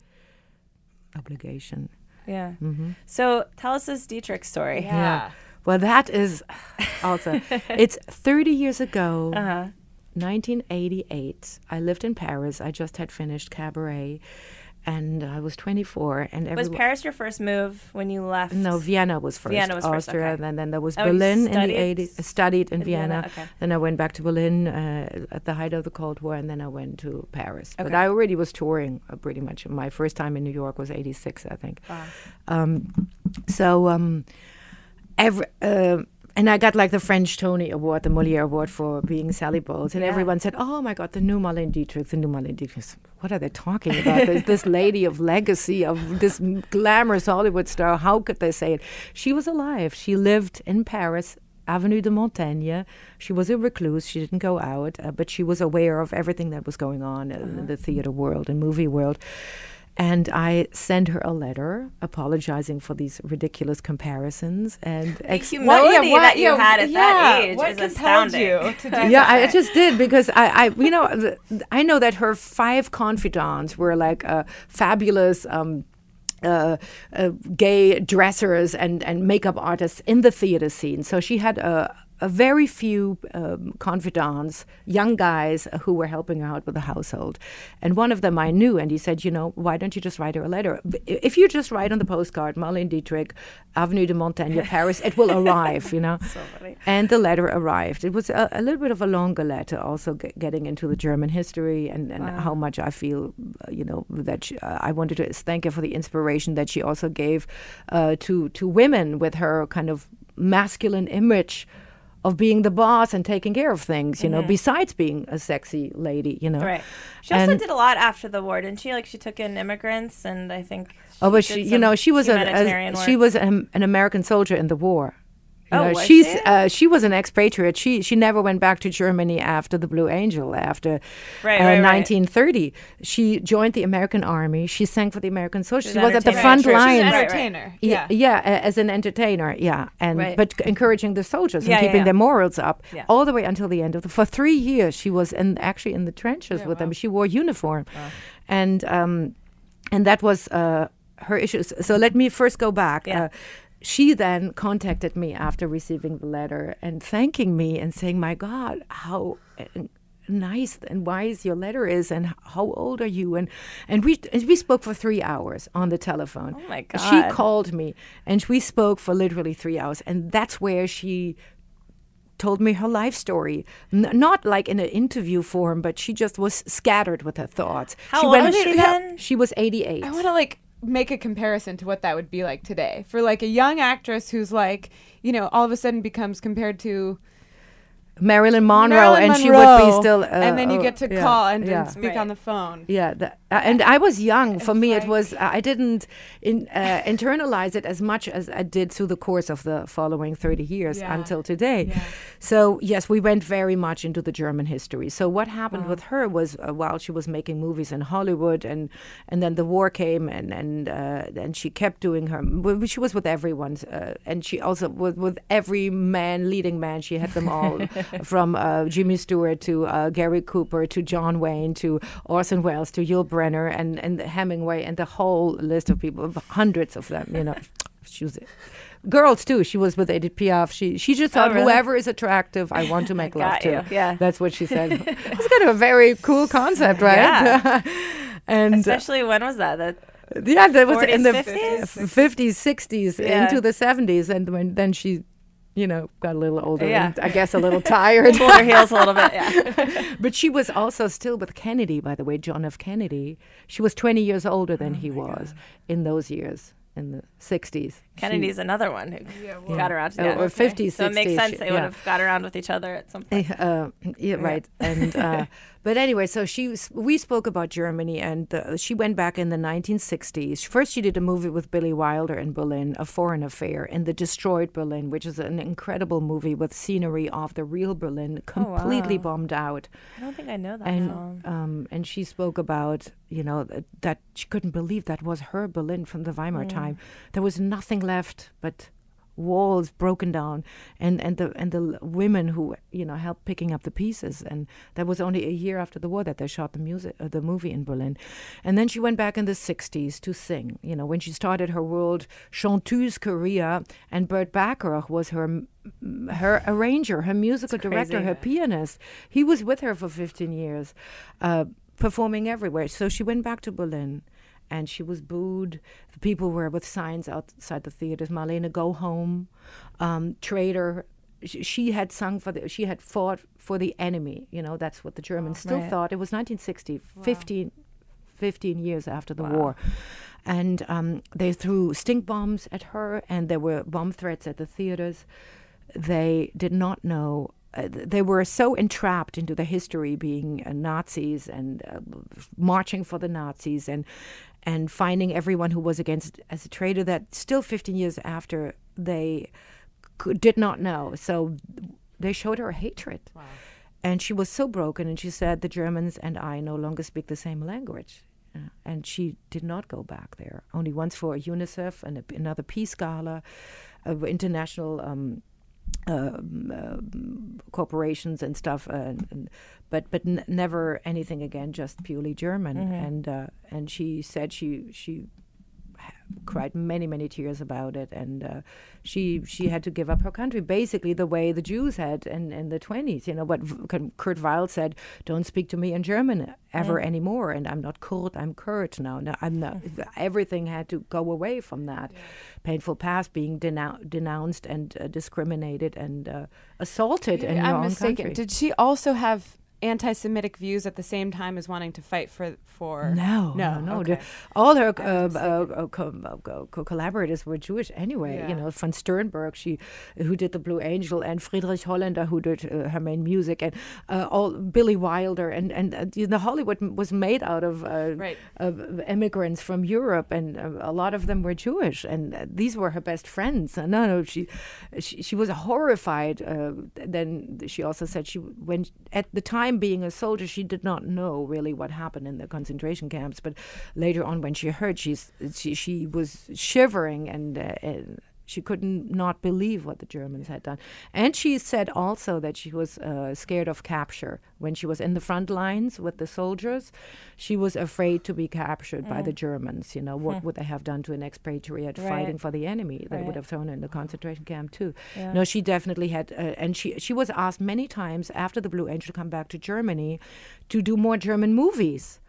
[SPEAKER 4] obligation.
[SPEAKER 3] yeah.
[SPEAKER 4] Mm-hmm.
[SPEAKER 3] So tell us this Dietrich story.
[SPEAKER 4] Yeah. Well, that is also. it's 30 years ago.
[SPEAKER 3] Uh-huh.
[SPEAKER 4] 1988. I lived in Paris. I just had finished Cabaret, and I was 24. And
[SPEAKER 3] Was Paris your first move when you left?
[SPEAKER 4] no, Vienna was first.
[SPEAKER 3] Vienna was first,
[SPEAKER 4] Austria,
[SPEAKER 3] okay.
[SPEAKER 4] and then there was
[SPEAKER 3] Oh,
[SPEAKER 4] Berlin in the
[SPEAKER 3] studied
[SPEAKER 4] 80s. I studied in,
[SPEAKER 3] in Vienna,
[SPEAKER 4] Vienna.
[SPEAKER 3] okay.
[SPEAKER 4] Then I went back to Berlin uh, at the height of the Cold War, and then I went to Paris.
[SPEAKER 3] Okay.
[SPEAKER 4] But I already was touring uh, pretty much. My first time in New York was 86, I think. Um, so um, every. Uh, and I got like the French Tony Award, the Moliere Award for being Sally Bowles, and
[SPEAKER 3] Yeah.
[SPEAKER 4] everyone said, "Oh my God, the new Marlene Dietrich, the new Marlene Dietrich." What are they talking about? There's this lady of legacy, of this glamorous Hollywood star. How could they say it? She was alive. She lived in Paris, Avenue de Montaigne. She was a recluse. She didn't go out, uh, but she was aware of everything that was going on in the theater world and movie world. And I send her a letter apologizing for these ridiculous comparisons and ex-
[SPEAKER 3] humility that you had at that age
[SPEAKER 2] what
[SPEAKER 3] is astounding.
[SPEAKER 2] you to do
[SPEAKER 4] yeah, I just did because I, I you know, th- I know that her five confidants were like uh, fabulous. Um, uh, uh, gay dressers and, and makeup artists in the theater scene. So she had a, a very few um, confidants, young guys uh, who were helping her out with the household. And one of them I knew, and he said, You know, why don't you just write her a letter? If you just write on the postcard, Marlene Dietrich, Avenue de Montaigne, Paris, it will arrive, you know.
[SPEAKER 3] funny.
[SPEAKER 4] And the letter arrived. It was a, a little bit of a longer letter, also g- getting into the German history and, and how much I feel, uh, you know, that she, uh, I wanted to thank her for the inspiration that she also gave uh, to to women with her kind of masculine image of being the boss and taking care of things, you know, mm-hmm. besides being a sexy lady, you know.
[SPEAKER 3] Right. She also did a lot after the war, didn't she? Like she took in immigrants, and I think.
[SPEAKER 4] Oh, but she, you know, she was a, a she was an, an American soldier in the war. You
[SPEAKER 3] Oh,
[SPEAKER 4] know, she's
[SPEAKER 3] she?
[SPEAKER 4] uh, she was an expatriate. She she never went back to Germany after the Blue Angel after
[SPEAKER 3] Right,
[SPEAKER 4] uh,
[SPEAKER 3] right, right.
[SPEAKER 4] 1930. She joined the American Army. She sang for the American soldiers. She was at the front
[SPEAKER 3] Right,
[SPEAKER 4] line.
[SPEAKER 3] Right, right.
[SPEAKER 2] entertainer.
[SPEAKER 4] Yeah,
[SPEAKER 2] Yeah.
[SPEAKER 4] yeah, as an entertainer, yeah, and
[SPEAKER 3] Right.
[SPEAKER 4] but encouraging the soldiers
[SPEAKER 3] Yeah,
[SPEAKER 4] and keeping
[SPEAKER 3] yeah.
[SPEAKER 4] their morals up all the way until the end of the. For three years, she was in actually in the trenches with them. She wore uniform, and um, and that was uh, her issues. So let me first go back.
[SPEAKER 3] Yeah.
[SPEAKER 4] Uh, she then contacted me after receiving the letter and thanking me and saying, "My God, how." nice and wise your letter is and how old are you and and we and we spoke for 3 hours on the telephone
[SPEAKER 3] Oh my God!
[SPEAKER 4] she called me and we spoke for literally 3 hours and that's where she told me her life story, N- not like in an interview form, but she just was scattered with her thoughts.
[SPEAKER 3] How
[SPEAKER 4] she
[SPEAKER 3] old was she then?
[SPEAKER 4] She was 88.
[SPEAKER 2] I want to like make a comparison to what that would be like today for like a young actress who's like, you know, all of a sudden becomes compared to
[SPEAKER 4] Marilyn Monroe,
[SPEAKER 2] Marilyn
[SPEAKER 4] and she would be still. Uh,
[SPEAKER 2] and then you
[SPEAKER 4] uh,
[SPEAKER 2] get to
[SPEAKER 4] yeah,
[SPEAKER 2] call and,
[SPEAKER 4] yeah.
[SPEAKER 2] and speak on the phone.
[SPEAKER 4] Yeah, that, uh, and I was young. For me,
[SPEAKER 2] like-
[SPEAKER 4] it was I didn't in, uh, internalize it as much as I did through the course of the following thirty years
[SPEAKER 2] Yeah.
[SPEAKER 4] until today.
[SPEAKER 2] Yeah.
[SPEAKER 4] So yes, we went very much into the German history. So what happened with her was uh, while she was making movies in Hollywood, and and then the war came, and and uh, and she kept doing her. She was with everyone, uh, and she also was with every man, leading man. She had them all, from uh, Jimmy Stewart to uh, Gary Cooper to John Wayne to Orson Welles to Yul Brynner and and Hemingway and the whole list of people, hundreds of them. You know, she was. Girls too. She was with Edith Piaf. She she just thought
[SPEAKER 3] really?
[SPEAKER 4] whoever is attractive, I want to make love
[SPEAKER 3] Got
[SPEAKER 4] to.
[SPEAKER 3] yeah.
[SPEAKER 4] that's what she said. it's kind of a very cool concept, right?
[SPEAKER 3] Yeah.
[SPEAKER 4] and uh,
[SPEAKER 3] Especially when was that? That
[SPEAKER 4] yeah, that was in the
[SPEAKER 3] 50s?
[SPEAKER 4] fifties, sixties,
[SPEAKER 3] Yeah.
[SPEAKER 4] into the seventies, and when then she, you know, got a little older
[SPEAKER 3] Yeah.
[SPEAKER 4] and I guess a little tired.
[SPEAKER 3] pulled her heels a little bit. Yeah.
[SPEAKER 4] but she was also still with Kennedy, by the way, John F. Kennedy. She was twenty years older than oh he was in those years in the sixties.
[SPEAKER 3] Kennedy's another one who got around to
[SPEAKER 4] Uh,
[SPEAKER 3] that.
[SPEAKER 4] or 50s,
[SPEAKER 3] So it makes
[SPEAKER 4] 60s,
[SPEAKER 3] sense they would
[SPEAKER 4] yeah.
[SPEAKER 3] have got around with each other at some point.
[SPEAKER 4] Uh, yeah, right. And uh, but anyway, so she we spoke about Germany, and uh, she went back in the 1960s. First, she did a movie with Billy Wilder in Berlin, A Foreign Affair, in the destroyed Berlin, which is an incredible movie with scenery of the real Berlin, completely bombed out.
[SPEAKER 3] I don't think I know that
[SPEAKER 4] And um, and she spoke about you know th- that she couldn't believe that was her Berlin from the Weimar time. There was nothing left but walls broken down and and the and the women who you know helped picking up the pieces. And that was only a year after the war that they shot the music uh, the movie in Berlin. And then she went back in the 60s to sing. You know when she started her world chanteuse career and Burt Bacharach was her her arranger her musical director
[SPEAKER 3] crazy.
[SPEAKER 4] her pianist. He was with her for 15 years uh, performing everywhere. So she went back to Berlin and she was booed. The people were with signs outside the theaters. Marlene, go home. Um, traitor. Sh- She had sung for the. She had fought for the enemy. You know that's what the Germans still
[SPEAKER 3] Right.
[SPEAKER 4] thought. It was 1960, 15, 15 years after the war, and um, they threw stink bombs at her, and there were bomb threats at the theaters. They did not know. Uh, they were so entrapped into the history being uh, Nazis and uh, marching for the Nazis and and finding everyone who was against as a traitor that still 15 years after they could, did not know. So they showed her hatred. And she was so broken, and she said, The Germans and I no longer speak the same language. Uh, and she did not go back there, only once for UNICEF and a, another peace gala, uh, international um, um, um, corporations and stuff, uh, and, but but n- never anything again, just purely German. And uh, and she said she she cried many many tears about it, and uh, she she had to give up her country, basically the way the Jews had in in the twenties. You know what V- Kurt Weill said: "Don't speak to me in German ever anymore." And I'm not Kurt, I'm Kurt now. No, I'm not. Everything had to go away from that painful past, being denou- denounced and uh, discriminated and uh, assaulted in your
[SPEAKER 2] I'm
[SPEAKER 4] own
[SPEAKER 2] mistaken.
[SPEAKER 4] country.
[SPEAKER 2] Did she also have anti-Semitic views at the same time as wanting to fight for for?
[SPEAKER 4] No,
[SPEAKER 2] no,
[SPEAKER 4] no,
[SPEAKER 2] okay.
[SPEAKER 4] All her uh, uh, uh, co- uh, co- co- collaborators were Jewish anyway.
[SPEAKER 2] Yeah.
[SPEAKER 4] You know, von Sternberg, she who did the Blue Angel, and Friedrich Hollander, who did uh, her main music, and uh, all Billy Wilder, and and uh, you know, Hollywood was made out of uh,
[SPEAKER 2] Right.
[SPEAKER 4] of immigrants from Europe, and a lot of them were Jewish, and uh, these were her best friends. Uh, no, no, she she, she was horrified. Uh, then she also said she when at the time being a soldier, she did not know really what happened in the concentration camps, but later on when she heard, she's she she was shivering and. Uh, and she couldn't not believe what the Germans had done. And she said also that she was uh, scared of capture. When she was in the front lines with the soldiers, she was afraid to be captured by the Germans. You know, what would they have done to an expatriate
[SPEAKER 3] Right.
[SPEAKER 4] fighting for the enemy? They
[SPEAKER 3] Right.
[SPEAKER 4] would have thrown her in the concentration camp too.
[SPEAKER 3] Yeah.
[SPEAKER 4] No, she definitely had, uh, and she she was asked many times after the Blue Angel come back to Germany to do more German movies.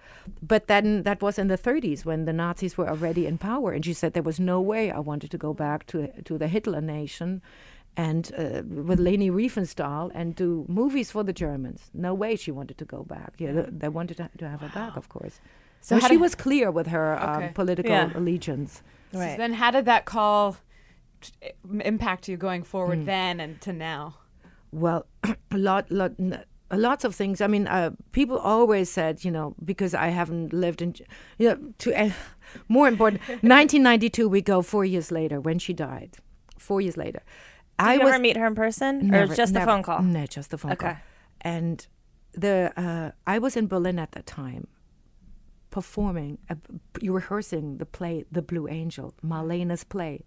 [SPEAKER 4] But then that was in the 30s when the Nazis were already in power, and she said there was no way I wanted to go back to to the Hitler nation and uh, with Leni Riefenstahl and do movies for the Germans. No way she wanted to go back. Yeah, they, they wanted to, to have her back, of course. So
[SPEAKER 2] how
[SPEAKER 4] she
[SPEAKER 2] did-
[SPEAKER 4] was clear with her
[SPEAKER 2] Okay.
[SPEAKER 4] um, political
[SPEAKER 3] Yeah.
[SPEAKER 4] allegiance.
[SPEAKER 2] So
[SPEAKER 3] Right.
[SPEAKER 2] then, how did that call t- impact you going forward
[SPEAKER 4] Hmm.
[SPEAKER 2] then and to now?
[SPEAKER 4] Well, a lot, lot, n- lots of things. I mean, uh, people always said, you know, because I haven't lived in, you know, to uh, more important, 1992. We go four years later when she died. Four years later,
[SPEAKER 3] Did
[SPEAKER 4] I
[SPEAKER 3] you
[SPEAKER 4] was
[SPEAKER 3] ever meet her in person,
[SPEAKER 4] never-
[SPEAKER 3] or just
[SPEAKER 4] never-
[SPEAKER 3] the phone call?
[SPEAKER 4] No, just the phone call.
[SPEAKER 3] Okay.
[SPEAKER 4] And the uh, I was in Berlin at that time, performing, uh, p- rehearsing the play, The Blue Angel, Marlene's play,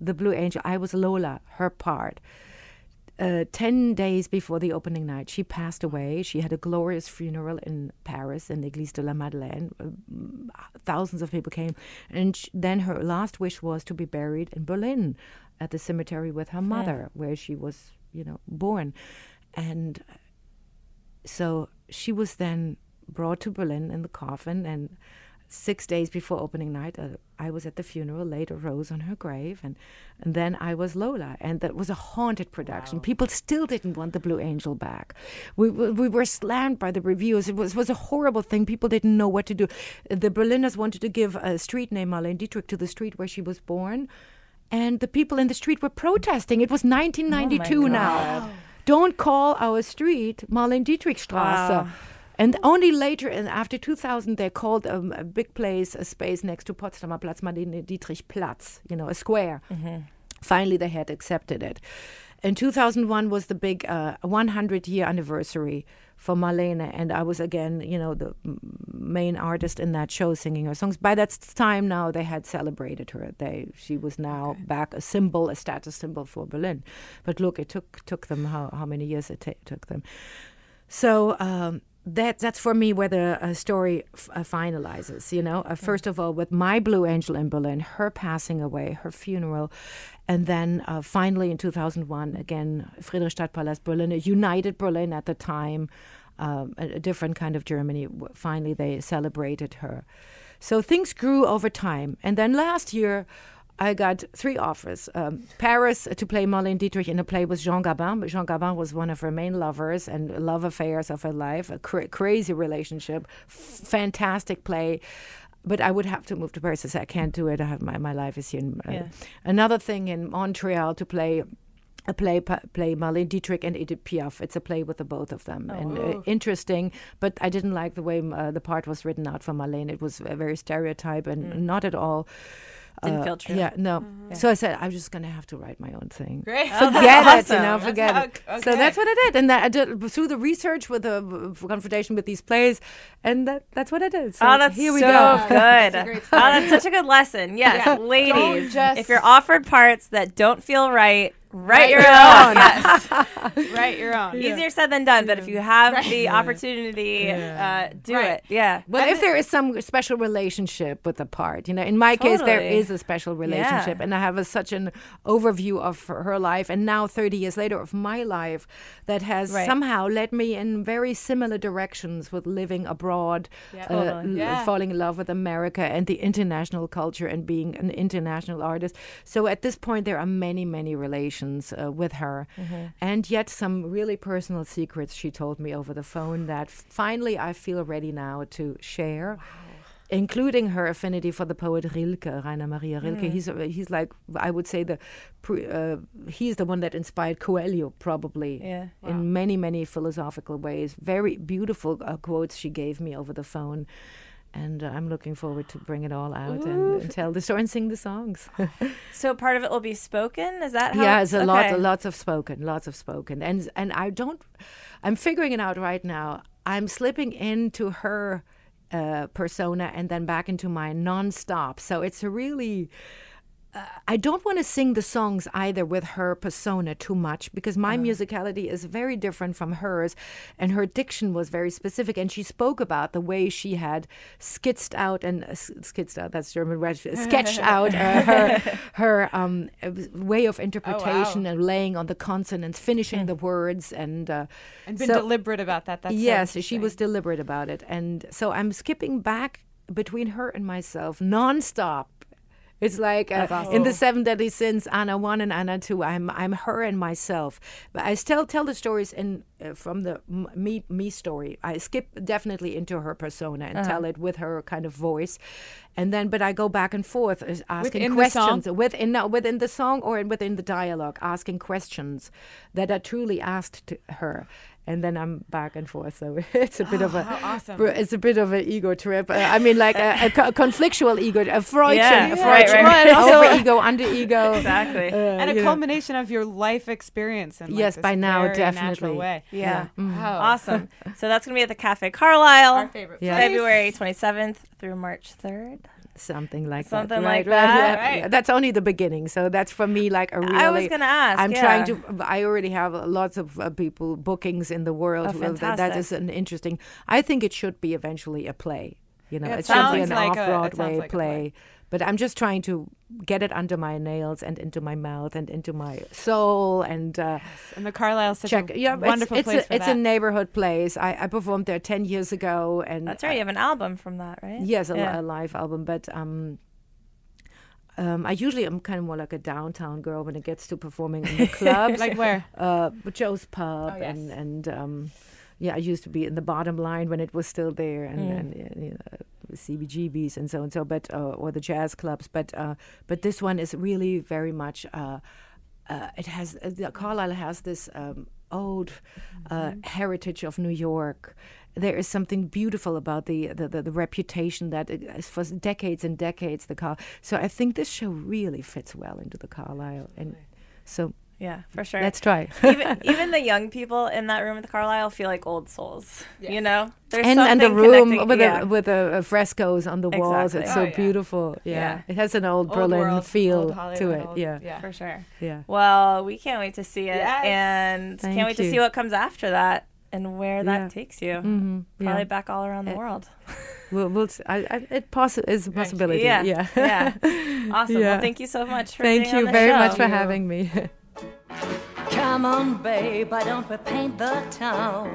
[SPEAKER 4] The Blue Angel. I was Lola, her part. Uh, 10 days before the opening night, she passed away. She had a glorious funeral in Paris, in the Église de la Madeleine. Uh, mm, thousands of people came. And sh- then her last wish was to be buried in Berlin at the cemetery with her mother, where she was, you know, born. And so she was then brought to Berlin in the coffin, and six days before opening night, uh, I was at the funeral, laid a rose on her grave, and, and then I was Lola, and that was a haunted production. People still didn't want the Blue Angel back. We, we, we were slammed by the reviews. It was, was a horrible thing. People didn't know what to do. The Berliners wanted to give a street name, Marlene Dietrich, to the street where she was born, and the people in the street were protesting. It was 1992 now. Don't call our street Marlene Dietrich Straße.
[SPEAKER 3] Wow.
[SPEAKER 4] And only later, and after 2000, they called um, a big place, a space next to Potsdamer Platz, Marlene Dietrich Platz, you know, a square. Finally, they had accepted it. And 2001 was the big uh, 100 year anniversary for Marlene, and I was again, you know, the main artist in that show singing her songs. By that time now, they had celebrated her. They she was now back a symbol, a status symbol for Berlin. But look, it took took them how how many years it ta took them. So um, that that's for me where the uh, story f- uh, finalizes. You know, uh, first of all, with my Blue Angel in Berlin, her passing away, her funeral, and then uh, finally in 2001, again Friedrichstadtpalast Berlin, a united Berlin at the time, um, a, a different kind of Germany. Finally, they celebrated her. So things grew over time, and then last year. I got three offers. Um, Paris to play Marlene Dietrich in a play with Jean Gabin. But Jean Gabin was one of her main lovers and love affairs of her life. A cra- crazy relationship, f- fantastic play. But I would have to move to Paris. I said I can't do it. I have my my life is here. Uh,
[SPEAKER 3] Yeah.
[SPEAKER 4] Another thing in Montreal to play. A play, pa- play Marlene Dietrich and Edith Piaf. It's a play with the both of them, and uh, interesting. But I didn't like the way uh, the part was written out for Marlene. It was uh, very stereotype and not at all
[SPEAKER 3] Didn't
[SPEAKER 4] uh,
[SPEAKER 3] feel true.
[SPEAKER 4] Yeah, no. So I said I'm just gonna have to write my own thing.
[SPEAKER 2] Great.
[SPEAKER 4] Forget it, you know,
[SPEAKER 3] That's
[SPEAKER 4] forget
[SPEAKER 2] how-
[SPEAKER 4] it. So that's what I did, and that I did through the research with the uh, confrontation with these plays, and that that's what I did. So
[SPEAKER 3] oh, that's
[SPEAKER 4] here we
[SPEAKER 3] so
[SPEAKER 4] go.
[SPEAKER 3] good.
[SPEAKER 2] a great
[SPEAKER 3] oh, that's such a good lesson. Yes,
[SPEAKER 2] Yeah.
[SPEAKER 3] ladies,
[SPEAKER 2] just-
[SPEAKER 3] if you're offered parts that don't feel right, write,
[SPEAKER 2] Write
[SPEAKER 3] your
[SPEAKER 2] your
[SPEAKER 3] own.
[SPEAKER 2] own.
[SPEAKER 3] yes.
[SPEAKER 2] Write your own.
[SPEAKER 3] Easier said than done, but if you have the opportunity, uh, do
[SPEAKER 2] Right.
[SPEAKER 3] it. Yeah.
[SPEAKER 4] Well, if there is some special relationship with the part, you know, in my case, there is a special relationship,
[SPEAKER 3] Yeah.
[SPEAKER 4] and I have a, such an overview of her her life, and now 30 years later of my life, that has
[SPEAKER 3] Right.
[SPEAKER 4] somehow led me in very similar directions with living abroad, uh,
[SPEAKER 3] Totally.
[SPEAKER 4] l-
[SPEAKER 2] Yeah.
[SPEAKER 4] falling in love with America and the international culture, and being an international artist. So at this point, there are many, many relations uh, with her, and yet some really personal secrets she told me over the phone that finally I feel ready now to share including her affinity for the poet Rilke, Rainer Maria Rilke.
[SPEAKER 3] Mm.
[SPEAKER 4] He's uh, he's like I would say the uh, he's the one that inspired Coelho probably
[SPEAKER 3] Yeah.
[SPEAKER 4] in many many philosophical ways. Very beautiful uh, quotes she gave me over the phone. And uh, I'm looking forward to bring it all out and, and tell the story and sing the songs.
[SPEAKER 3] So part of it will be spoken. Is that how?
[SPEAKER 4] yeah,
[SPEAKER 3] it's
[SPEAKER 4] it's a lot, lots of spoken, lots of spoken, and and I don't, I'm figuring it out right now. I'm slipping into her uh, persona and then back into my nonstop. So it's a really. Uh, I don't want to sing the songs either with her persona too much because my musicality is very different from hers, and her diction was very specific. And she spoke about the way she had skitsed out and uh, s- skitsed out. That's German word. Sketched out uh, her her um, uh, way of interpretation and laying on the consonants, finishing the words, and uh,
[SPEAKER 2] and been
[SPEAKER 4] so-
[SPEAKER 2] deliberate about that. That's so
[SPEAKER 4] yes, she was deliberate about it, and so I'm skipping back between her and myself nonstop It's like uh,
[SPEAKER 2] That's
[SPEAKER 4] in the
[SPEAKER 2] awesome.
[SPEAKER 4] Seven Deadly Sins, Anna One and Anna Two. I'm I'm her and myself. But I still tell the stories in uh, from the m- me me story. I skip definitely into her persona and
[SPEAKER 2] Uh-huh.
[SPEAKER 4] tell it with her kind of voice, and then but I go back and forth uh, asking
[SPEAKER 2] Within
[SPEAKER 4] questions within no, within the song or within the dialogue, asking questions that are truly asked to her. And then I'm back and forth, so it's a bit of a
[SPEAKER 2] Oh, awesome.
[SPEAKER 4] it's a bit of an ego trip. Uh, I mean, like a, a co- conflictual ego, a Freudian,
[SPEAKER 3] Yeah,
[SPEAKER 4] a. Freudian
[SPEAKER 3] Right, right, right.
[SPEAKER 4] over ego, under ego.
[SPEAKER 3] Exactly.
[SPEAKER 4] Uh,
[SPEAKER 2] and a
[SPEAKER 4] you know.
[SPEAKER 2] culmination of your life experience. In like
[SPEAKER 4] Yes,
[SPEAKER 2] this
[SPEAKER 4] by now,
[SPEAKER 2] very natural
[SPEAKER 4] definitely.
[SPEAKER 2] way.
[SPEAKER 3] Yeah.
[SPEAKER 2] Wow.
[SPEAKER 3] Awesome. so that's going to be at the Cafe Carlyle.
[SPEAKER 2] Our favorite place.
[SPEAKER 3] February 27th through March 3rd.
[SPEAKER 4] Something like
[SPEAKER 3] Something
[SPEAKER 4] that.
[SPEAKER 3] like
[SPEAKER 4] right, right,
[SPEAKER 3] that,
[SPEAKER 4] yeah,
[SPEAKER 3] right.
[SPEAKER 4] yeah. That's only the beginning. So that's for me like a really.
[SPEAKER 3] I was going to ask.
[SPEAKER 4] I'm
[SPEAKER 3] yeah.
[SPEAKER 4] trying to. I already have lots of uh, people bookings in the world.
[SPEAKER 3] Oh,
[SPEAKER 4] Well, that
[SPEAKER 3] fantastic.
[SPEAKER 4] is an interesting. I think it should be eventually a play. You know,
[SPEAKER 2] it
[SPEAKER 4] it, should be
[SPEAKER 2] sounds
[SPEAKER 4] an
[SPEAKER 2] like
[SPEAKER 4] off Broadway
[SPEAKER 2] like play.
[SPEAKER 4] But I'm just trying to get it under my nails and into my mouth and into my soul and uh,
[SPEAKER 2] And the Carlyle such
[SPEAKER 4] check.
[SPEAKER 2] a
[SPEAKER 4] Yeah, it's-
[SPEAKER 2] wonderful
[SPEAKER 4] it's,
[SPEAKER 2] place
[SPEAKER 4] a, it's
[SPEAKER 2] that.
[SPEAKER 4] a neighborhood place. I, I performed there ten years ago, and
[SPEAKER 3] That's right. You have an album from that, right?
[SPEAKER 4] Yes, a,
[SPEAKER 3] Yeah.
[SPEAKER 4] a live album, but um, um, I usually am kind of more like a downtown girl when it gets to performing in the clubs,
[SPEAKER 2] like where?
[SPEAKER 4] uh, Joe's Pub,
[SPEAKER 2] Oh, yes.
[SPEAKER 4] and and um, yeah, I used to be in the bottom line when it was still there, and,
[SPEAKER 3] Mm.
[SPEAKER 4] and uh, you know, CBGBs and so and so, but uh, or the jazz clubs, but uh, but this one is really very much. Uh, uh, it has uh, the Carlyle has this um, old uh, heritage of New York. There is something beautiful about the the, the, the reputation that for decades and decades the Car. So I think this show really fits well into the Carlyle, and so
[SPEAKER 3] Yeah, for sure.
[SPEAKER 4] let's try.
[SPEAKER 3] even, even the young people in that room at the Carlyle feel like old souls. You know, there's
[SPEAKER 4] and and the room with
[SPEAKER 3] yeah.
[SPEAKER 4] the with the uh, frescoes on the walls.
[SPEAKER 3] Exactly.
[SPEAKER 4] It's so
[SPEAKER 2] Oh, yeah.
[SPEAKER 4] beautiful. Yeah.
[SPEAKER 3] Yeah.
[SPEAKER 4] it has an old,
[SPEAKER 2] Old
[SPEAKER 4] Berlin
[SPEAKER 2] world,
[SPEAKER 4] feel
[SPEAKER 2] old
[SPEAKER 4] to it.
[SPEAKER 2] old-
[SPEAKER 4] yeah,
[SPEAKER 2] yeah.
[SPEAKER 3] for sure.
[SPEAKER 4] yeah.
[SPEAKER 3] Well, we can't wait to see it,
[SPEAKER 2] Yes.
[SPEAKER 3] and
[SPEAKER 4] Thank
[SPEAKER 3] can't wait to see what comes after that and where that
[SPEAKER 4] Yeah.
[SPEAKER 3] takes you.
[SPEAKER 4] hmm
[SPEAKER 3] Probably
[SPEAKER 4] yeah.
[SPEAKER 3] back all around the world.
[SPEAKER 4] We'll, we'll s- I, I, it possi- is a possibility.
[SPEAKER 3] Yeah.
[SPEAKER 4] yeah.
[SPEAKER 3] Yeah. Awesome.
[SPEAKER 4] Yeah.
[SPEAKER 3] Well, thank you so much for
[SPEAKER 4] Thank
[SPEAKER 3] being on
[SPEAKER 4] you
[SPEAKER 3] the
[SPEAKER 4] very
[SPEAKER 3] show.
[SPEAKER 4] much for having me.
[SPEAKER 5] Come on, babe, why don't we paint the town?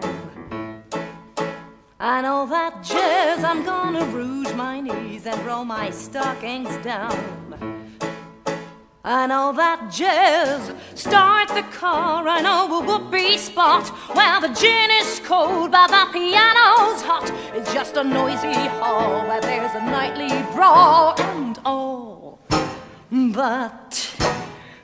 [SPEAKER 5] I know that jazz, I'm gonna rouge my knees and roll my stockings down. I know that jazz, start the car, I know a whoopee spot where the gin is cold but the piano's hot. It's just a noisy hall where there's a nightly brawl and all but